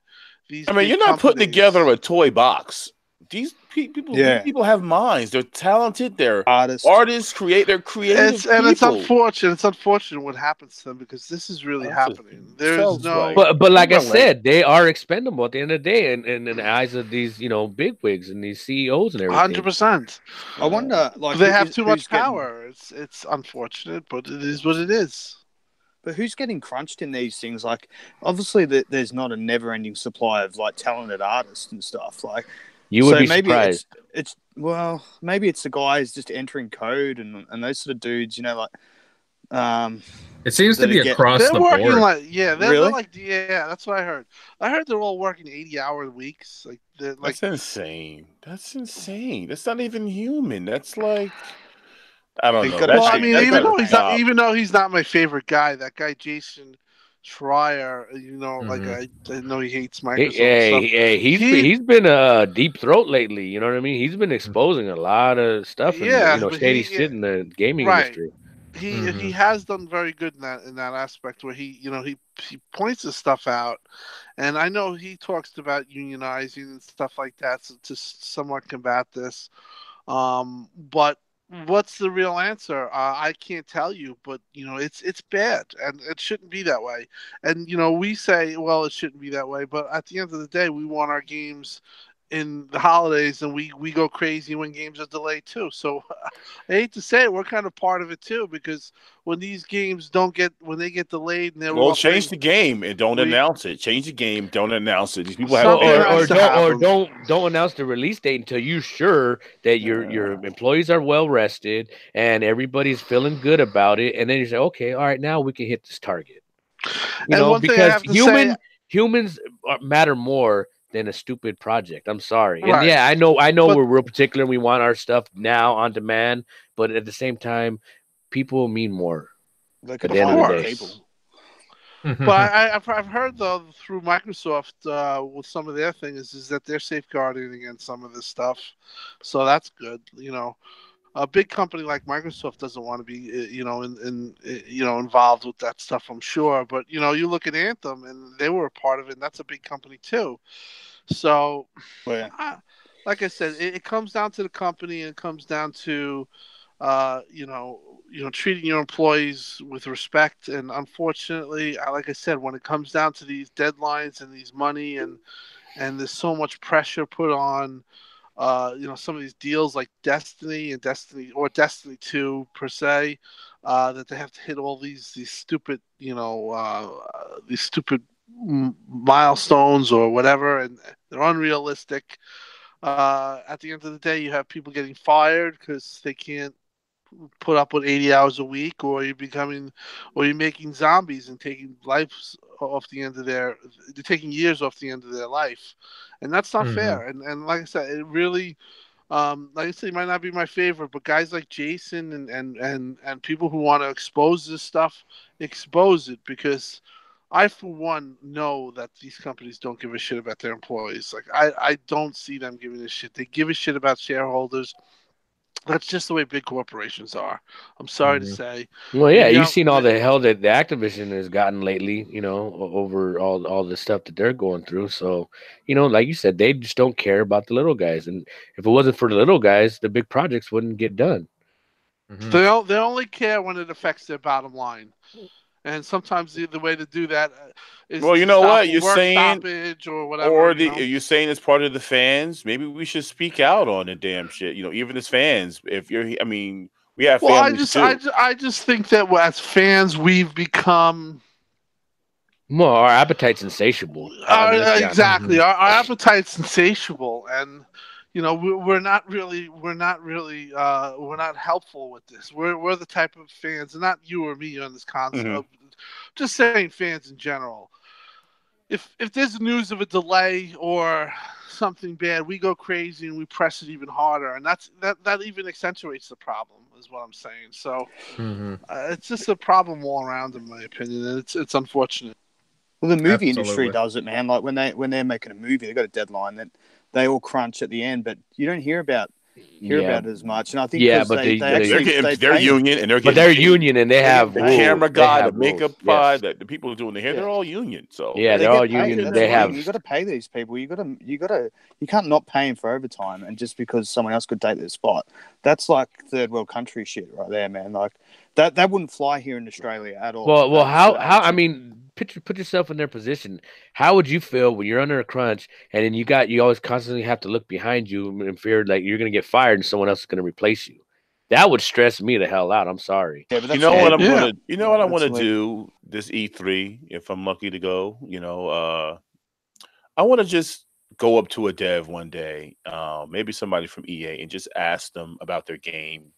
these. I mean, you're not companies. putting together a toy box these people yeah. people have minds. They're talented. They're artists. artists create they're creative it's, and it's unfortunate it's unfortunate what happens to them because this is really That's happening. There's no but but like i said they are expendable at the end of the day in, in, in the eyes of these you know big wigs and these ceos and everything. 100% i wonder like they have too much power. Getting... it's it's unfortunate but it is what it is. But who's getting crunched in these things? Like, obviously, there's not a never-ending supply of like talented artists and stuff. Like, you would so be maybe surprised. It's, it's, well, maybe it's the guys just entering code and and those sort of dudes. You know, like um, it seems to be get, across the board. Like, yeah, they're, really? they're like yeah, that's what I heard. I heard they're all working eighty-hour weeks. Like, like that's insane. That's insane. That's not even human. That's like. I don't know. Well, I mean, even though he's not, even though he's not my favorite guy, that guy Jason Schreier, you know, mm-hmm. like I, I, know he hates Microsoft. Hey, hey, he's he, been, he's been a deep throat lately. You know what I mean? He's been mm-hmm. exposing a lot of stuff. Yeah, and, you know, shady he, shit in the gaming right. industry. He mm-hmm. he has done very good in that in that aspect where he you know he he points his stuff out, and I know he talks about unionizing and stuff like that to, to somewhat combat this. Um, but what's the real answer? Uh, I can't tell you, but you know, it's it's bad, and it shouldn't be that way. And you know, we say, well, it shouldn't be that way, but at the end of the day, we want our games in the holidays and we we go crazy when games are delayed too. So I hate to say it, we're kind of part of it too because when these games don't get when they get delayed and they're well, change the game and don't we, announce it. Change the game, don't announce it. These people have or, or, don't, or don't don't announce the release date until you're sure that your yeah. your employees are well rested and everybody's feeling good about it, and then you say, okay, all right, now we can hit this target. You and know, because human say, humans matter more than a stupid project. I'm sorry. Right. And yeah, I know I know but, we're real particular. We want our stuff now on demand, but at the same time, people mean more. Like at the end of the day. but I, have I've heard though through Microsoft uh, with some of their things is that they're safeguarding against some of this stuff, so that's good. You know, a big company like Microsoft doesn't want to be, uh, you know, in, in you know involved with that stuff. I'm sure, but you know, you look at Anthem and they were a part of it. and That's a big company too. So, well, I, like I said, it, it, comes down to the company and it comes down to, uh, you know, you know, treating your employees with respect. And unfortunately, like I said, when it comes down to these deadlines and these money and and there's so much pressure put on, uh, you know, some of these deals like Destiny and Destiny or Destiny Two per se, uh, that they have to hit all these these stupid, you know, uh, these stupid milestones or whatever, and they're unrealistic. Uh, at the end of the day, you have people getting fired because they can't put up with 80 hours a week, or you're becoming, or you're making zombies and taking lives off the end of their, they're taking years off the end of their life, and that's not mm-hmm. fair. And and like I said, it really. Um, like I said, might not be my favorite, but guys like Jason and, and, and, and people who want to expose this stuff, expose it because I, for one, know that these companies don't give a shit about their employees. Like, I, I don't see them giving a shit. They give a shit about shareholders. That's just the way big corporations are. I'm sorry mm-hmm. to say. Well, yeah, you have seen all the hell that the Activision has gotten lately. You know, over all all the stuff that they're going through. So, you know, like you said, they just don't care about the little guys. And if it wasn't for the little guys, the big projects wouldn't get done. Mm-hmm. They they only care when it affects their bottom line and sometimes the, the way to do that uh, well, you know what you're saying, or whatever, or the you know? you're saying as part of the fans. Maybe we should speak out on the damn shit. You know, even as fans, if you're, I mean, we have. Well, I just, too. I just, I just think that as fans, we've become. Well, our appetite's insatiable. Uh, exactly, our, our appetite's insatiable, and you know we're not really we're not really uh, we're not helpful with this we're, we're the type of fans not you or me on this concept mm-hmm. just saying fans in general if if there's news of a delay or something bad we go crazy and we press it even harder and that's that that even accentuates the problem is what i'm saying so mm-hmm. uh, it's just a problem all around in my opinion and it's it's unfortunate well the movie Absolutely. industry does it man like when they when they're making a movie they've got a deadline that they all crunch at the end, but you don't hear about hear yeah. about it as much. And I think yeah, but they, they, they, are getting, they they're union and they're but they're union and they have the camera guy, the makeup guy, yes. the, the people doing the hair. Yeah. They're all union. So yeah, they're all union. And they have you got to pay these people. You got to you got to you can't not pay them for overtime and just because someone else could take their spot. That's like third world country shit right there, man. Like that that wouldn't fly here in Australia at all. Well, well, how how I mean put put yourself in their position. How would you feel when you're under a crunch and then you got you always constantly have to look behind you and fear like you're gonna get fired and someone else is gonna replace you? That would stress me the hell out. I'm sorry. Yeah, you know what I'm yeah. gonna you know what I want to do this E3 if I'm lucky to go. You know, uh I want to just go up to a dev one day, uh, maybe somebody from EA, and just ask them about their game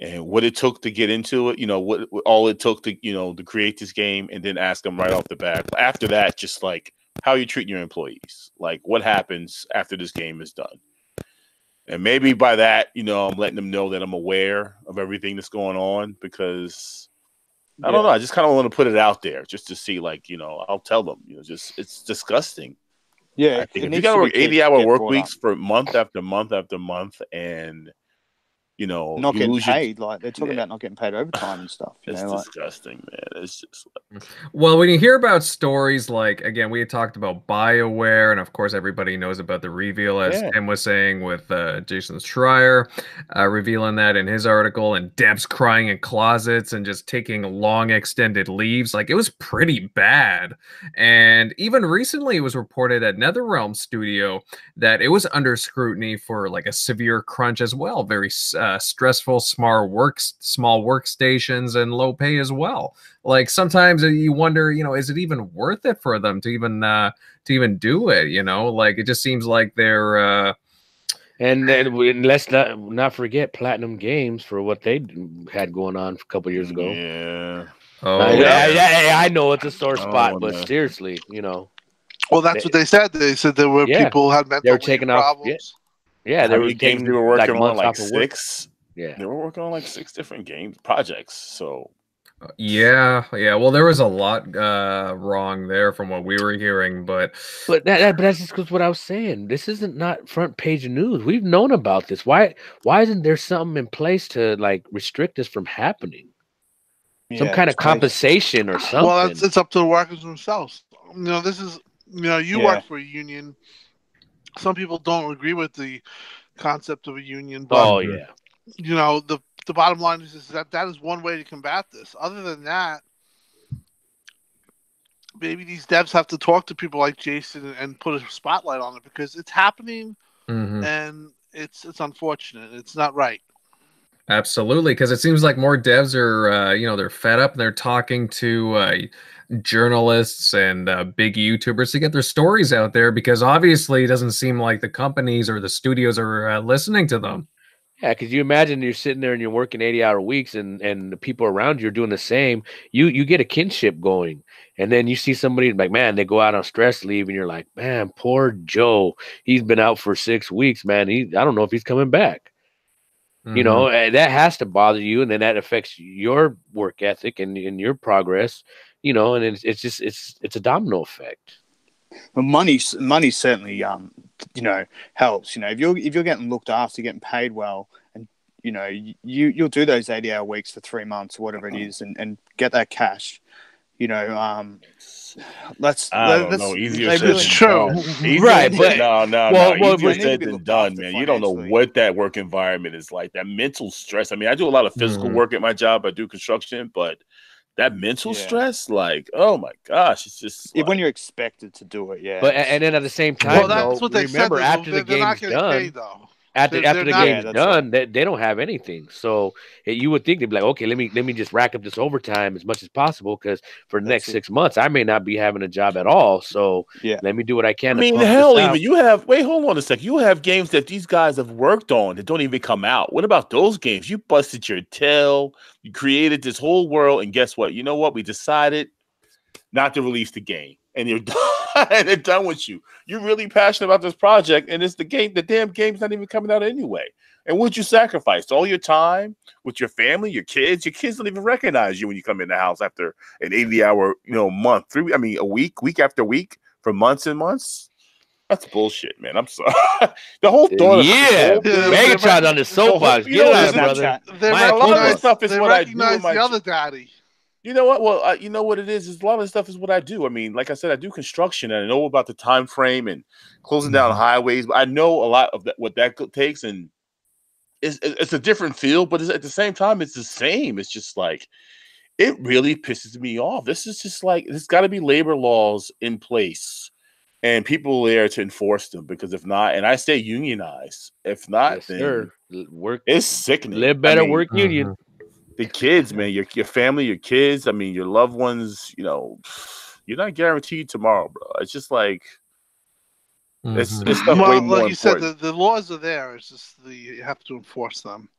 and what it took to get into it. You know, what, what, all it took to you know to create this game, and then ask them right off the bat. After that, just like how you treat your employees, like what happens after this game is done. And maybe by that, you know, I'm letting them know that I'm aware of everything that's going on because I yeah. don't know. I just kind of want to put it out there just to see, like, you know, I'll tell them, you know, just it's disgusting. Yeah, if you got to work 80 hour work weeks up. for month after month after month, and you know, not getting paid. Your... Like they're talking yeah. about not getting paid overtime and stuff. it's know, disgusting, like... man. It's just. Like... Well, when you hear about stories like again, we had talked about Bioware, and of course, everybody knows about the reveal, as yeah. Tim was saying with uh, Jason Schreier, uh, revealing that in his article, and Deb's crying in closets and just taking long extended leaves. Like it was pretty bad. And even recently, it was reported at NetherRealm Studio that it was under scrutiny for like a severe crunch as well. Very uh, uh, stressful small works small workstations and low pay as well like sometimes you wonder you know is it even worth it for them to even uh to even do it you know like it just seems like they're uh and then let's not not forget platinum games for what they had going on a couple years ago yeah oh I, yeah. I, I, know it's a sore spot but no. seriously you know well that's they, what they said they said there were yeah, people had mental taking problems. off yeah. Yeah, there were games we were working like on like six. Yeah, they were working on like six different games projects. So uh, yeah, yeah. Well, there was a lot uh, wrong there from what we were hearing, but but that, that but that's just what I was saying. This isn't not front page news. We've known about this. Why why isn't there something in place to like restrict this from happening? Some kind of compensation or something. Well, it's, it's up to the workers themselves. You know, this is you know you yeah. work for a union some people don't agree with the concept of a union. But, oh yeah. You know the the bottom line is, is that that is one way to combat this. Other than that, maybe these devs have to talk to people like Jason and put a spotlight on it because it's happening, mm-hmm. and it's it's unfortunate. It's not right. Absolutely, because it seems like more devs are, uh, you know, they're fed up and they're talking to uh, journalists and uh, big YouTubers to get their stories out there because obviously it doesn't seem like the companies or the studios are uh, listening to them. Yeah, because you imagine you're sitting there and you're working 80 hour weeks and, and the people around you are doing the same. You you get a kinship going. And then you see somebody like, man, they go out on stress leave and you're like, man, poor Joe. He's been out for six weeks, man. He I don't know if he's coming back. Mm-hmm. You know, mm-hmm. that has to bother you, and then that affects your work ethic and, and your progress you know, and it's, it's just it's it's a domino effect. Well, money money certainly um you know helps. You know, if you're if you're getting looked after, getting paid well, and you know you you'll do those eighty hour weeks for three months or whatever it is, and, and get that cash. You know, um, let's. I don't know. Easier said really, true, Easier, right? But no, no, well, no. Easier said than done, man. You don't know what that work environment is like. That mental stress. I mean, I do a lot of physical mm-hmm. work at my job. I do construction, but that mental yeah. stress, like, oh my gosh, it's just like... when you're expected to do it, yeah. But and then at the same time, well, that's though, what they remember said, after the game's done. Pay, though after, after the not, game's yeah, done, they, they don't have anything. So you would think they'd be like, okay, let me let me just rack up this overtime as much as possible because for the next it. six months I may not be having a job at all. So yeah, let me do what I can. I mean, hell, even you have wait, hold on a sec. You have games that these guys have worked on that don't even come out. What about those games? You busted your tail, you created this whole world, and guess what? You know what? We decided not to release the game, and you're done. and they're done with you. You're really passionate about this project, and it's the game. The damn game's not even coming out anyway. And would you sacrifice all your time with your family, your kids? Your kids don't even recognize you when you come in the house after an 80 hour, you know, month, three. I mean, a week, week after week, for months and months. That's bullshit, man. I'm sorry. the whole thought yeah. of yeah, Megatron on the soapbox. Get out, brother. They recognize, stuff is what I do. My the other daddy. You know what? Well, uh, you know what it is. Is a lot of stuff is what I do. I mean, like I said, I do construction, and I know about the time frame and closing down mm-hmm. highways. But I know a lot of that, what that takes, and it's it's a different field, but at the same time, it's the same. It's just like it really pisses me off. This is just like there's got to be labor laws in place and people there to enforce them because if not, and I say unionize. If not, yes, then sir. work. It's sickening. Live better, I mean, work union. Mm-hmm the kids, man, your your family, your kids. I mean, your loved ones. You know, you're not guaranteed tomorrow, bro. It's just like mm-hmm. it's it's well, way more like you said, the, the laws are there. It's just the you have to enforce them.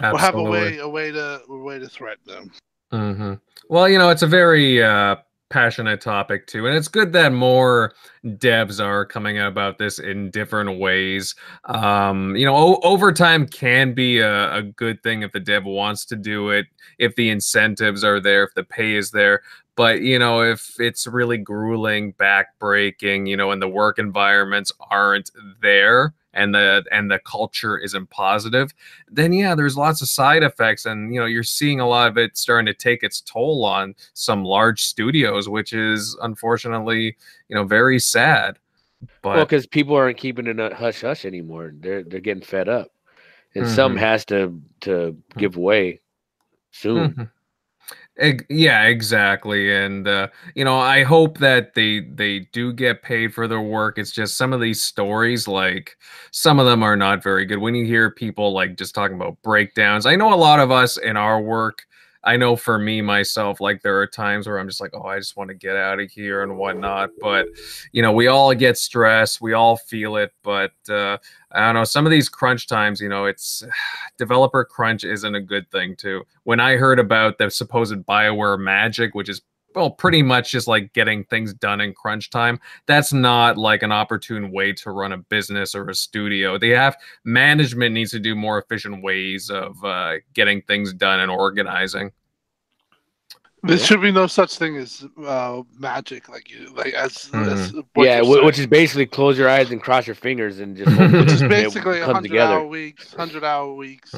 Absolutely. Or have a way a way to a way to threaten them. Mm-hmm. Well, you know, it's a very uh, passionate topic too and it's good that more devs are coming out about this in different ways. Um you know o- overtime can be a, a good thing if the dev wants to do it if the incentives are there if the pay is there but you know if it's really grueling backbreaking you know and the work environments aren't there and the and the culture isn't positive then yeah there's lots of side effects and you know you're seeing a lot of it starting to take its toll on some large studios which is unfortunately you know very sad but well because people aren't keeping it a hush hush anymore they're they're getting fed up and mm-hmm. some has to to hmm. give way soon mm-hmm yeah, exactly. And uh, you know, I hope that they they do get paid for their work. It's just some of these stories, like some of them are not very good. When you hear people like just talking about breakdowns, I know a lot of us in our work I know for me myself, like there are times where I'm just like, oh, I just want to get out of here and whatnot. But you know, we all get stressed, we all feel it. But uh, I don't know, some of these crunch times, you know, it's developer crunch isn't a good thing too. When I heard about the supposed Bioware magic, which is well, pretty much just like getting things done in crunch time. That's not like an opportune way to run a business or a studio. They have management needs to do more efficient ways of uh, getting things done and organizing. There should be no such thing as uh, magic, like you, like as, mm-hmm. as yeah, which is basically close your eyes and cross your fingers and just which is basically hundred hour weeks, hundred hour weeks.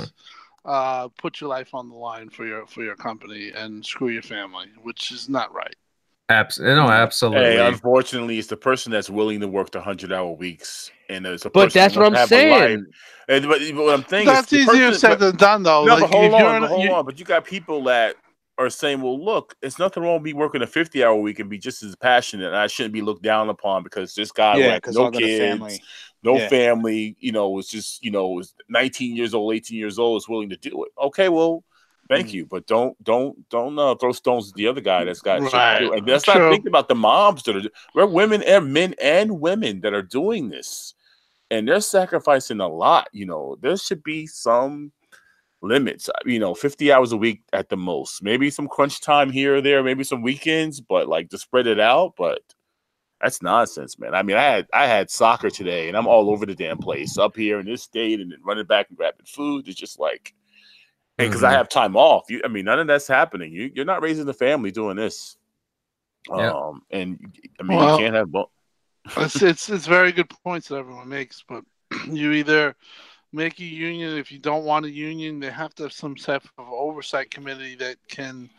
Uh, put your life on the line for your for your company and screw your family, which is not right. Absolutely, no, absolutely. Hey, unfortunately, it's the person that's willing to work the hundred hour weeks, and it's a but that's what I'm saying. And but, but, what I'm saying that's easier person, said than done, though. No, like, but hold on, but hold on. But you got people that are saying, "Well, look, it's nothing wrong with me working a 50 hour week and be just as passionate. And I shouldn't be looked down upon because this guy, yeah, like, no kids, no yeah. family, you know, was just, you know, was 19 years old, 18 years old, is willing to do it. Okay, well, thank mm. you, but don't, don't, don't uh, throw stones at the other guy that's got right. And that's not thinking about the moms that are, we're women and men and women that are doing this, and they're sacrificing a lot. You know, there should be some limits. Uh, you know, 50 hours a week at the most. Maybe some crunch time here or there, maybe some weekends, but like to spread it out. But that's nonsense, man. I mean, I had I had soccer today, and I'm all over the damn place up here in this state, and then running back and grabbing food. It's just like, and because mm-hmm. I have time off, you, I mean, none of that's happening. You, you're not raising the family doing this. Yeah. Um, and I mean, well, you can't have both. it's, it's it's very good points that everyone makes, but you either make a union if you don't want a union, they have to have some type of oversight committee that can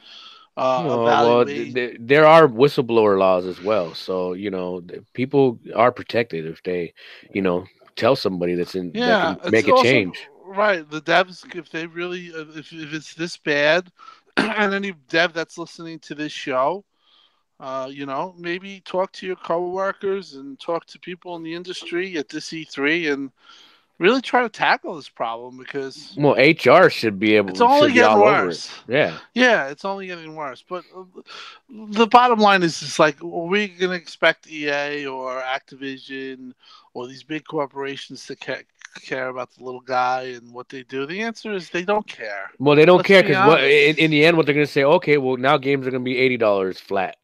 uh, well, there, there are whistleblower laws as well. So you know, people are protected if they, you know, tell somebody that's in yeah, that make a also, change. Right, the devs, if they really, if if it's this bad, and any dev that's listening to this show, uh, you know, maybe talk to your coworkers and talk to people in the industry at this E3 and really try to tackle this problem because well, HR should be able. To It's only getting worse. Yeah, yeah, it's only getting worse. But uh, the bottom line is, just like, are we gonna expect EA or Activision or these big corporations to care, care about the little guy and what they do? The answer is they don't care. Well, they don't Let's care because in, in the end, what they're gonna say, okay, well, now games are gonna be eighty dollars flat.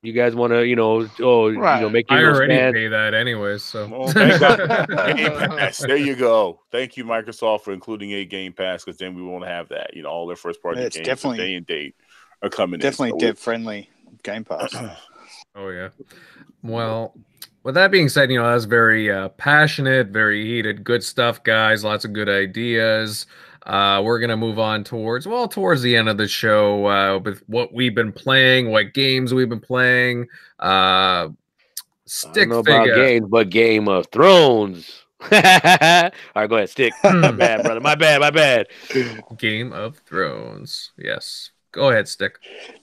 You guys want to, you know, oh, right. you know, make your I already stand. pay that anyways. So well, there you go. Thank you, Microsoft, for including a Game Pass, because then we won't have that. You know, all their first party yeah, games, definitely, day and date, are coming. Definitely in, so dev friendly Game Pass. oh yeah. Well, with that being said, you know, that's very uh, passionate, very heated, good stuff, guys. Lots of good ideas. Uh, we're gonna move on towards well towards the end of the show uh, with what we've been playing, what games we've been playing. Uh, stick figure. about games, but Game of Thrones. All right, go ahead, stick. my bad, brother. My bad. My bad. Game of Thrones. Yes. Go ahead, stick.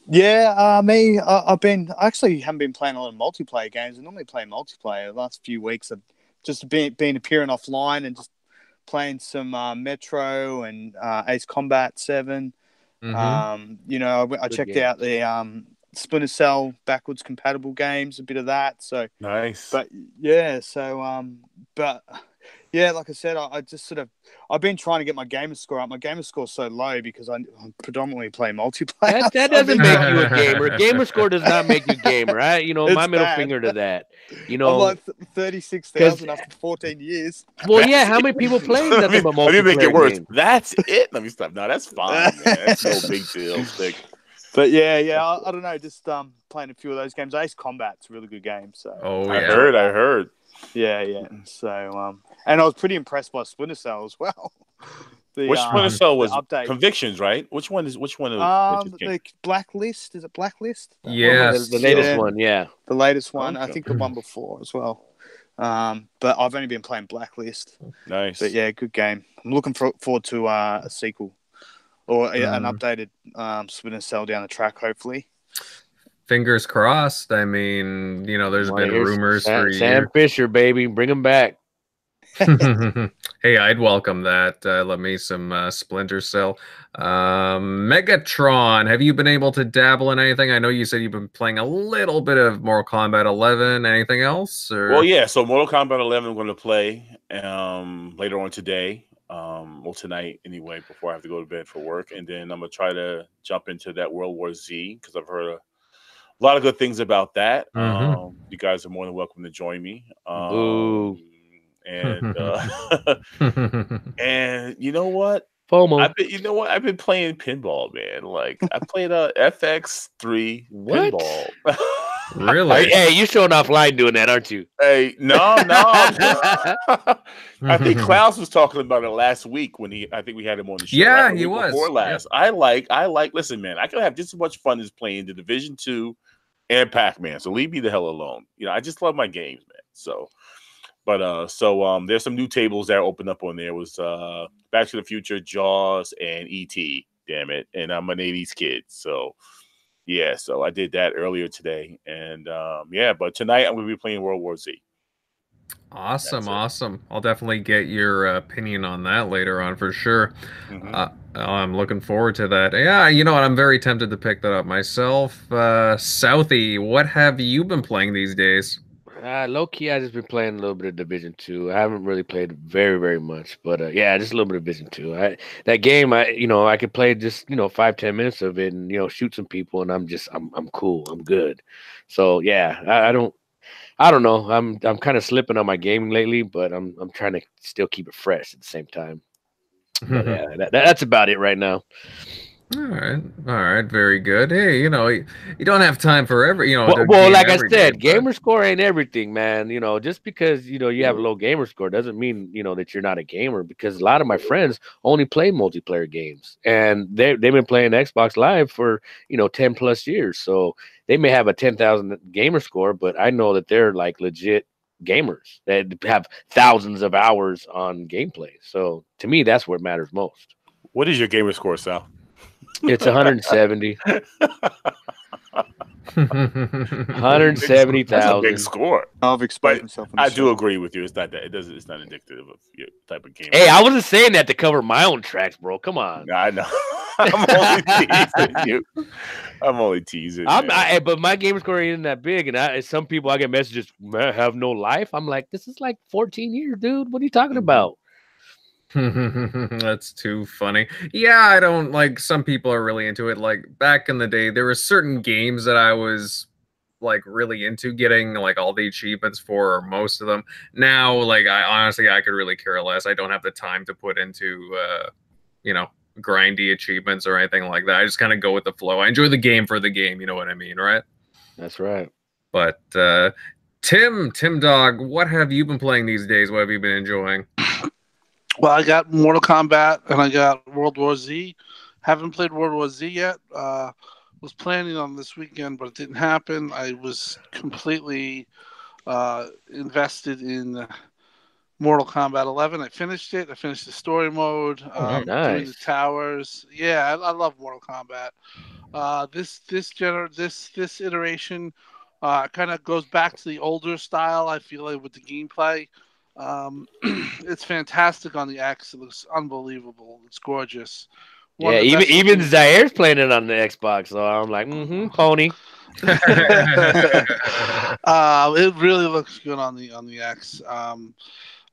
Yeah, uh, me. I, have been I actually haven't been playing a lot of multiplayer games. I normally play multiplayer. The last few weeks I've just been been appearing offline and just playing some uh, Metro and uh, Ace Combat 7. Mm-hmm. Um, you know, I, I checked game. out the um, Splinter Cell backwards compatible games, a bit of that. So nice. But yeah, so um, but yeah, like I said, I, I, just sort of I've been trying to get my gamer score up. My gamer score's so low because I, I predominantly play multiplayer. That, that doesn't make you a gamer. Gamer score does not make you a gamer, right? You know, it's my middle bad. finger to that. You know, I'm like thirty six thousand after fourteen years. Well, yeah, how many people playing that? Let me, let me make it worse. Game? That's it. Let me stop. No, that's fine. Man. That's no big deal. Like, but yeah, yeah, I, I, don't know. Just um, playing a few of those games. Ace Combat's a really good game. So oh, yeah. I heard, I heard. Yeah, yeah. So, um, and I was pretty impressed by Splinter Cell as well. The, which Splinter um, Cell was update. Convictions, right? Which one is which one? Of, um, the Blacklist is it Blacklist? Yeah, the, the, latest yeah. one. Yeah, the latest one. Okay. I think the one before as well. Um, but I've only been playing Blacklist. Nice. But yeah, good game. I'm looking for, forward to uh, a sequel or mm. an updated um, Splinter Cell down the track, hopefully. Fingers crossed. I mean, you know, there's well, been rumors Sam, for Sam Fisher, baby, bring him back. hey, I'd welcome that. Uh, let me some uh, Splinter Cell. Um, Megatron, have you been able to dabble in anything? I know you said you've been playing a little bit of Mortal Kombat 11. Anything else? Or? Well, yeah. So Mortal Kombat 11, I'm going to play um, later on today. Um, well, tonight anyway, before I have to go to bed for work, and then I'm gonna try to jump into that World War Z because I've heard a, a, lot of good things about that. Mm-hmm. Um, you guys are more than welcome to join me. Um, Ooh and uh, and you know what? FOMO. I've been, you know what? I've been playing pinball, man. Like I played a FX3 pinball. really? Hey, you showing off line doing that, aren't you? Hey, no, no. I think Klaus was talking about it last week when he. I think we had him on the show. Yeah, he was. Before last, yeah. I like. I like. Listen, man, I can have just as much fun as playing the Division Two and Pac Man. So leave me the hell alone. You know, I just love my games, man. So but uh, so um, there's some new tables that opened up on there. It was uh, Back to the Future, Jaws, and E.T. Damn it, and I'm an '80s kid, so yeah. So I did that earlier today, and um, yeah. But tonight I'm gonna be playing World War Z. Awesome, awesome. I'll definitely get your uh, opinion on that later on for sure. Mm-hmm. Uh, I'm looking forward to that. Yeah, you know what? I'm very tempted to pick that up myself. Uh, Southie, what have you been playing these days? Uh, low key, I just been playing a little bit of Division Two. I haven't really played very, very much, but uh, yeah, just a little bit of Division Two. I, that game, I you know, I could play just you know five, ten minutes of it, and you know, shoot some people, and I'm just, I'm, I'm cool, I'm good. So yeah, I, I don't, I don't know. I'm, I'm kind of slipping on my gaming lately, but I'm, I'm trying to still keep it fresh at the same time. But, uh, yeah, that, that's about it right now. All right, all right, very good. Hey, you know, you, you don't have time for every, you know. Well, well like I said, game, gamer but... score ain't everything, man. You know, just because you know you have a low gamer score doesn't mean you know that you're not a gamer. Because a lot of my friends only play multiplayer games, and they they've been playing Xbox Live for you know ten plus years. So they may have a ten thousand gamer score, but I know that they're like legit gamers that have thousands of hours on gameplay. So to me, that's what matters most. What is your gamer score, Sal? It's 170. 170,000. big score. I've exposed myself. I do agree with you. It's not that. It doesn't. It's not indicative of your type of game. Hey, I wasn't saying that to cover my own tracks, bro. Come on. I know. I'm only teasing you. I'm only teasing. I'm, I, but my game score ain't that big, and I, some people I get messages have no life. I'm like, this is like 14 years, dude. What are you talking mm-hmm. about? That's too funny. Yeah, I don't like some people are really into it. Like back in the day, there were certain games that I was like really into getting like all the achievements for or most of them. Now, like I honestly I could really care less. I don't have the time to put into uh, you know, grindy achievements or anything like that. I just kind of go with the flow. I enjoy the game for the game, you know what I mean, right? That's right. But uh Tim, Tim Dog, what have you been playing these days? What have you been enjoying? Well, I got Mortal Kombat and I got World War Z. Haven't played World War Z yet. Uh, was planning on this weekend, but it didn't happen. I was completely uh, invested in Mortal Kombat 11. I finished it. I finished the story mode. Oh, um, nice. the towers. Yeah, I, I love Mortal Kombat. Uh, this this gener- this this iteration uh, kind of goes back to the older style. I feel like with the gameplay. Um, it's fantastic on the X. It looks unbelievable. It's gorgeous. One yeah, even even Zaire's playing it on the Xbox, so I'm like, mm-hmm, pony. uh, it really looks good on the on the X. Um,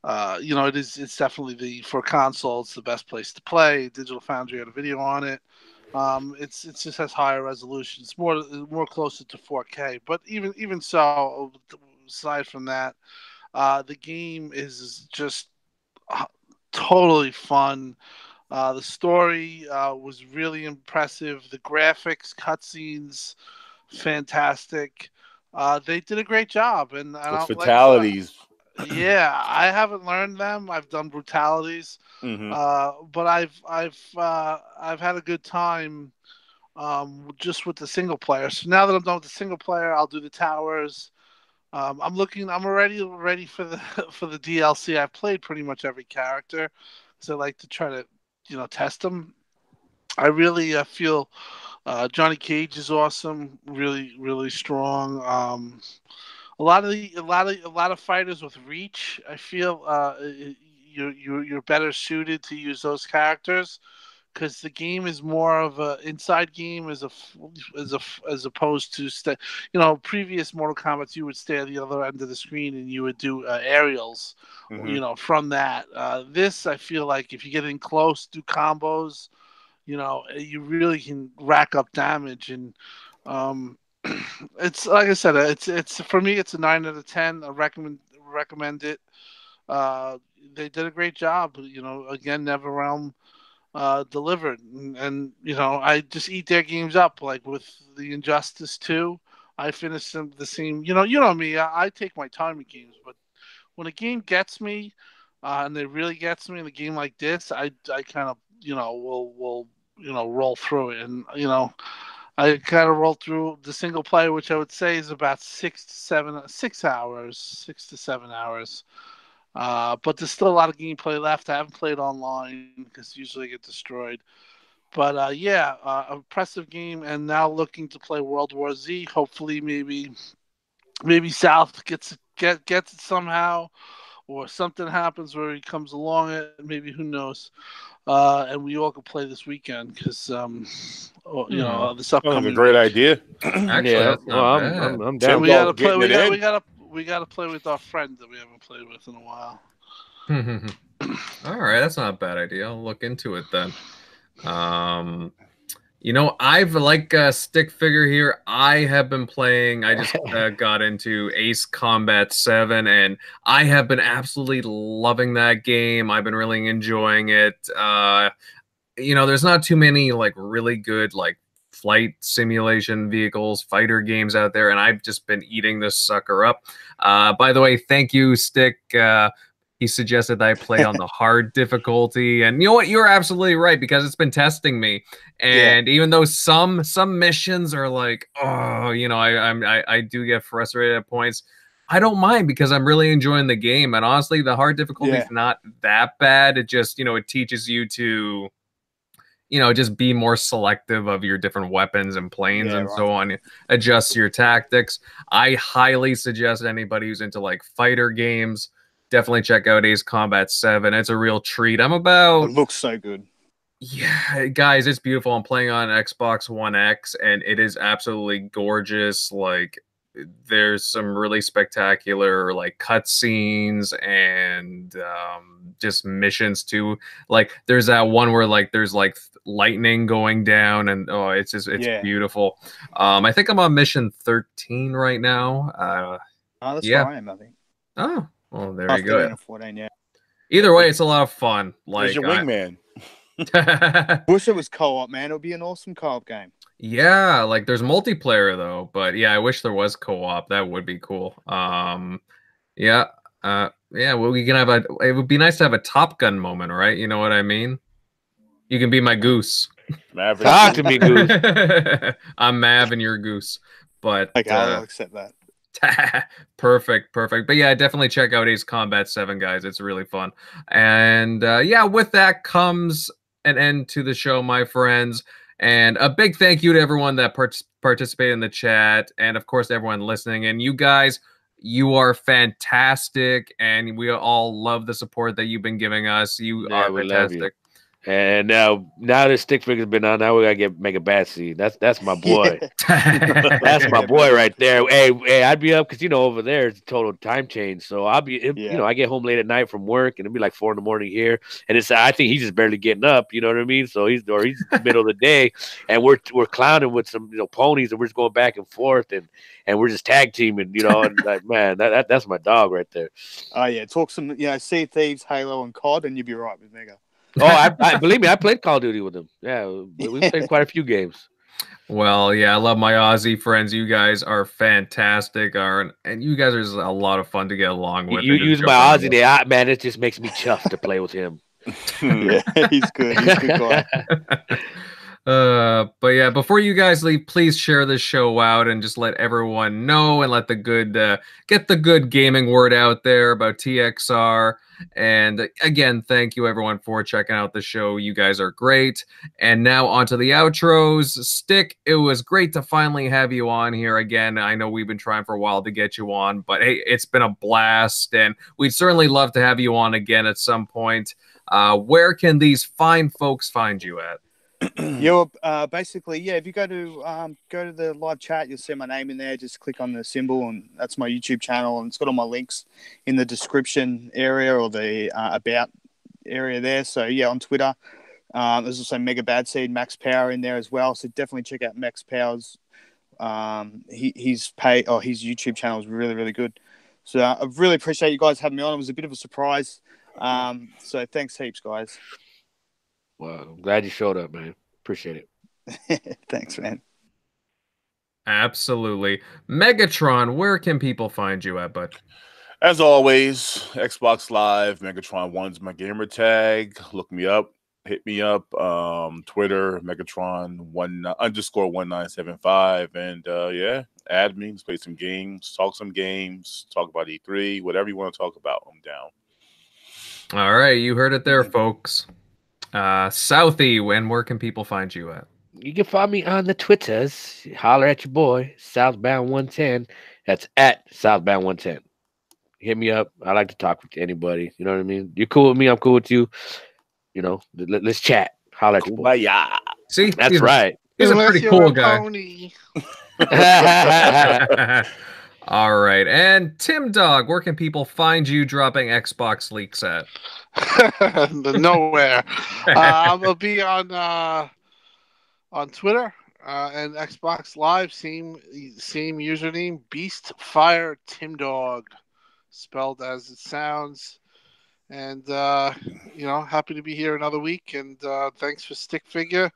uh, you know, it is it's definitely the for console. It's the best place to play. Digital Foundry had a video on it. Um, it's it just has higher resolution. It's more more closer to 4K. But even even so, aside from that, uh, the game is just uh, totally fun. Uh, the story uh, was really impressive. The graphics, cutscenes, fantastic. Uh, they did a great job, and, and fatalities. yeah, I haven't learned them. I've done brutalities, mm-hmm. uh, but I've I've uh, I've had a good time um, just with the single player. So now that I'm done with the single player, I'll do the towers. Um, I'm looking. I'm already ready for the for the DLC. I've played pretty much every character, so I like to try to you know test them. I really uh, feel uh, Johnny Cage is awesome. Really, really strong. Um, a lot of the, a lot of a lot of fighters with reach. I feel uh, you you you're better suited to use those characters because the game is more of a inside game as a as a as opposed to stay. You know, previous Mortal Kombat, you would stay at the other end of the screen and you would do uh, aerials. Mm-hmm. You know, from that. Uh, this, I feel like if you get in close, do combos. You know, you really can rack up damage and. Um, it's like I said, it's it's for me, it's a nine out of ten. I recommend recommend it. Uh, they did a great job. You know, again, NetherRealm uh, delivered, and, and, you know, I just eat their games up. Like with the Injustice two, I finished them the same. You know, you know me. I, I take my time in games, but when a game gets me, uh, and it really gets me in a game like this, I I kind of you know will will you know roll through it, and you know. I kind of rolled through the single player, which I would say is about six to seven, six hours, six to seven hours. Uh, but there's still a lot of gameplay left. I haven't played online because usually I get destroyed. But uh, yeah, uh, impressive game, and now looking to play World War Z. Hopefully, maybe maybe South gets get gets it somehow, or something happens where he comes along it. Maybe who knows? uh, and we all could play this weekend because um, oh, you know hmm. this upcoming. a great idea. Actually, yeah, well, I'm, I'm, I'm, down. we gotta play. We got, we gotta we gotta play with our friend that we haven't played with in a while. all right, that's not a bad idea. I'll look into it then. Um, you know, I've like a stick figure here. I have been playing. I just uh, got into Ace Combat 7 and I have been absolutely loving that game. I've been really enjoying it. Uh, you know, there's not too many like really good like flight simulation vehicles, fighter games out there, and I've just been eating this sucker up. Uh, by the way, thank you, Stick, uh, he suggested that I play on the hard difficulty, and you know what? You're absolutely right because it's been testing me. And yeah. even though some some missions are like, oh, you know, I I'm, I I do get frustrated at points. I don't mind because I'm really enjoying the game. And honestly, the hard difficulty yeah. is not that bad. It just you know it teaches you to you know just be more selective of your different weapons and planes yeah, and right. so on adjust your tactics i highly suggest anybody who's into like fighter games definitely check out Ace Combat 7. It's a real treat. I'm about. It looks so good. Yeah, guys, it's beautiful. I'm playing on Xbox One X and it is absolutely gorgeous. Like, there's some really spectacular like cutscenes and um, just missions too. Like, there's that one where like there's like lightning going down and oh, it's just it's yeah. beautiful. Um, I think I'm on mission 13 right now. Uh, oh, that's yeah. where I am, I think. Oh, well, there you go. 14, yeah. Either way, it's a lot of fun. Like your wingman. I... Wish it was co-op, man. It would be an awesome co-op game. Yeah, like there's multiplayer though, but yeah, I wish there was co-op. That would be cool. Um, yeah, uh, yeah. Well, we can have a. It would be nice to have a Top Gun moment, right? You know what I mean? You can be my goose. Maverick. Talk to me, goose. I'm Mav and you're Goose. But okay, uh, I'll accept that. perfect, perfect. But yeah, definitely check out Ace Combat 7, guys. It's really fun. And uh, yeah, with that comes an end to the show, my friends. And a big thank you to everyone that part- participated in the chat. And of course, everyone listening. And you guys, you are fantastic. And we all love the support that you've been giving us. You yeah, are fantastic. And now, now this stick figure's been on. Now we gotta get make a bad seed. That's that's my boy. that's my boy right there. Hey, hey, I'd be up because you know over there it's a total time change. So I'll be, it, yeah. you know, I get home late at night from work and it'll be like four in the morning here, and it's I think he's just barely getting up. You know what I mean? So he's or he's middle of the day, and we're we're clowning with some you know ponies, and we're just going back and forth, and and we're just tag teaming. You know, and like man, that, that that's my dog right there. Oh yeah, talk some you know Sea Thieves, Halo, and COD, and you'd be right with Mega oh, I, I, believe me, I played Call of Duty with him. Yeah, we, we played quite a few games. Well, yeah, I love my Aussie friends. You guys are fantastic, are and you guys are just a lot of fun to get along with. You use my Aussie there, ah, man. It just makes me chuffed to play with him. yeah, he's good. He's good guy. Uh, but yeah, before you guys leave, please share this show out and just let everyone know and let the good uh, get the good gaming word out there about TXR. And again, thank you everyone for checking out the show. You guys are great. And now onto the outros. Stick, it was great to finally have you on here again. I know we've been trying for a while to get you on, but hey, it's been a blast, and we'd certainly love to have you on again at some point. Uh, where can these fine folks find you at? You're uh, basically yeah. If you go to um, go to the live chat, you'll see my name in there. Just click on the symbol, and that's my YouTube channel, and it's got all my links in the description area or the uh, about area there. So yeah, on Twitter, um, there's also Mega Bad Seed, Max Power in there as well. So definitely check out Max Power's. Um, he, his pay or his YouTube channel is really really good. So uh, I really appreciate you guys having me on. It was a bit of a surprise. Um, so thanks heaps, guys. Well, I'm glad you showed up, man. Appreciate it. Thanks, man. Absolutely. Megatron, where can people find you at, bud? As always, Xbox Live, Megatron One's my gamer tag. Look me up, hit me up. Um, Twitter, Megatron one underscore one nine seven five, and uh, yeah, add me. Let's play some games, talk some games, talk about E3, whatever you want to talk about. I'm down. All right, you heard it there, folks. Uh, Southie, when where can people find you at? You can find me on the Twitters. Holler at your boy, Southbound 110. That's at Southbound 110. Hit me up. I like to talk with anybody. You know what I mean? You're cool with me. I'm cool with you. You know, let, us chat. Holler at your boy. Yeah. See, that's he's right. He's a pretty cool guy. All right. And Tim Dog, where can people find you dropping Xbox leaks at? Nowhere. uh, I'm gonna be on uh, on Twitter uh, and Xbox Live. Same same username. Beast Fire Tim Dog, spelled as it sounds. And uh, you know, happy to be here another week. And uh, thanks for Stick Figure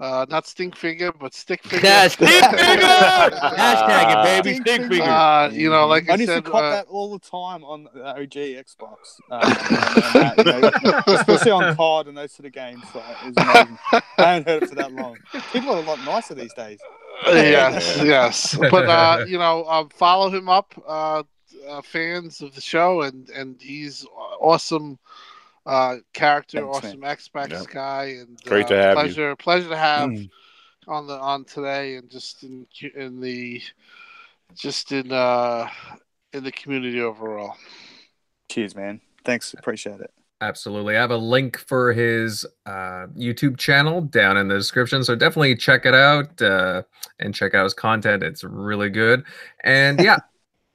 uh, not stink figure, but stick figure. Yeah, stick figure. Hashtag it, baby. Stink, stink figure. Uh, you know, like I, I used to cop uh, that all the time on the OG Xbox, uh, and, and that, you know, especially on COD and those sort of games. So I haven't heard it for that long. People are a lot nicer these days. yes, yes. But uh, you know, um, follow him up. Uh, uh, fans of the show, and and he's awesome uh, character, Thanks, awesome Xbox yep. guy, and great uh, to have pleasure, you. pleasure to have mm. on the on today, and just in in the just in uh in the community overall. Cheers, man. Thanks, appreciate it. Absolutely. I have a link for his uh, YouTube channel down in the description. So definitely check it out uh, and check out his content. It's really good. And yeah,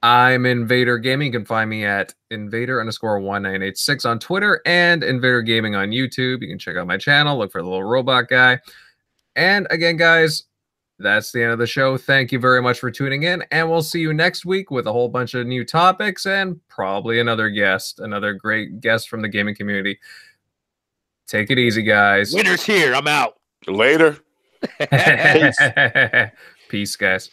I'm Invader Gaming. You can find me at Invader underscore 1986 on Twitter and Invader Gaming on YouTube. You can check out my channel, look for the little robot guy. And again, guys, that's the end of the show. Thank you very much for tuning in, and we'll see you next week with a whole bunch of new topics and probably another guest, another great guest from the gaming community. Take it easy, guys. Winner's here. I'm out. Later. Peace. Peace, guys.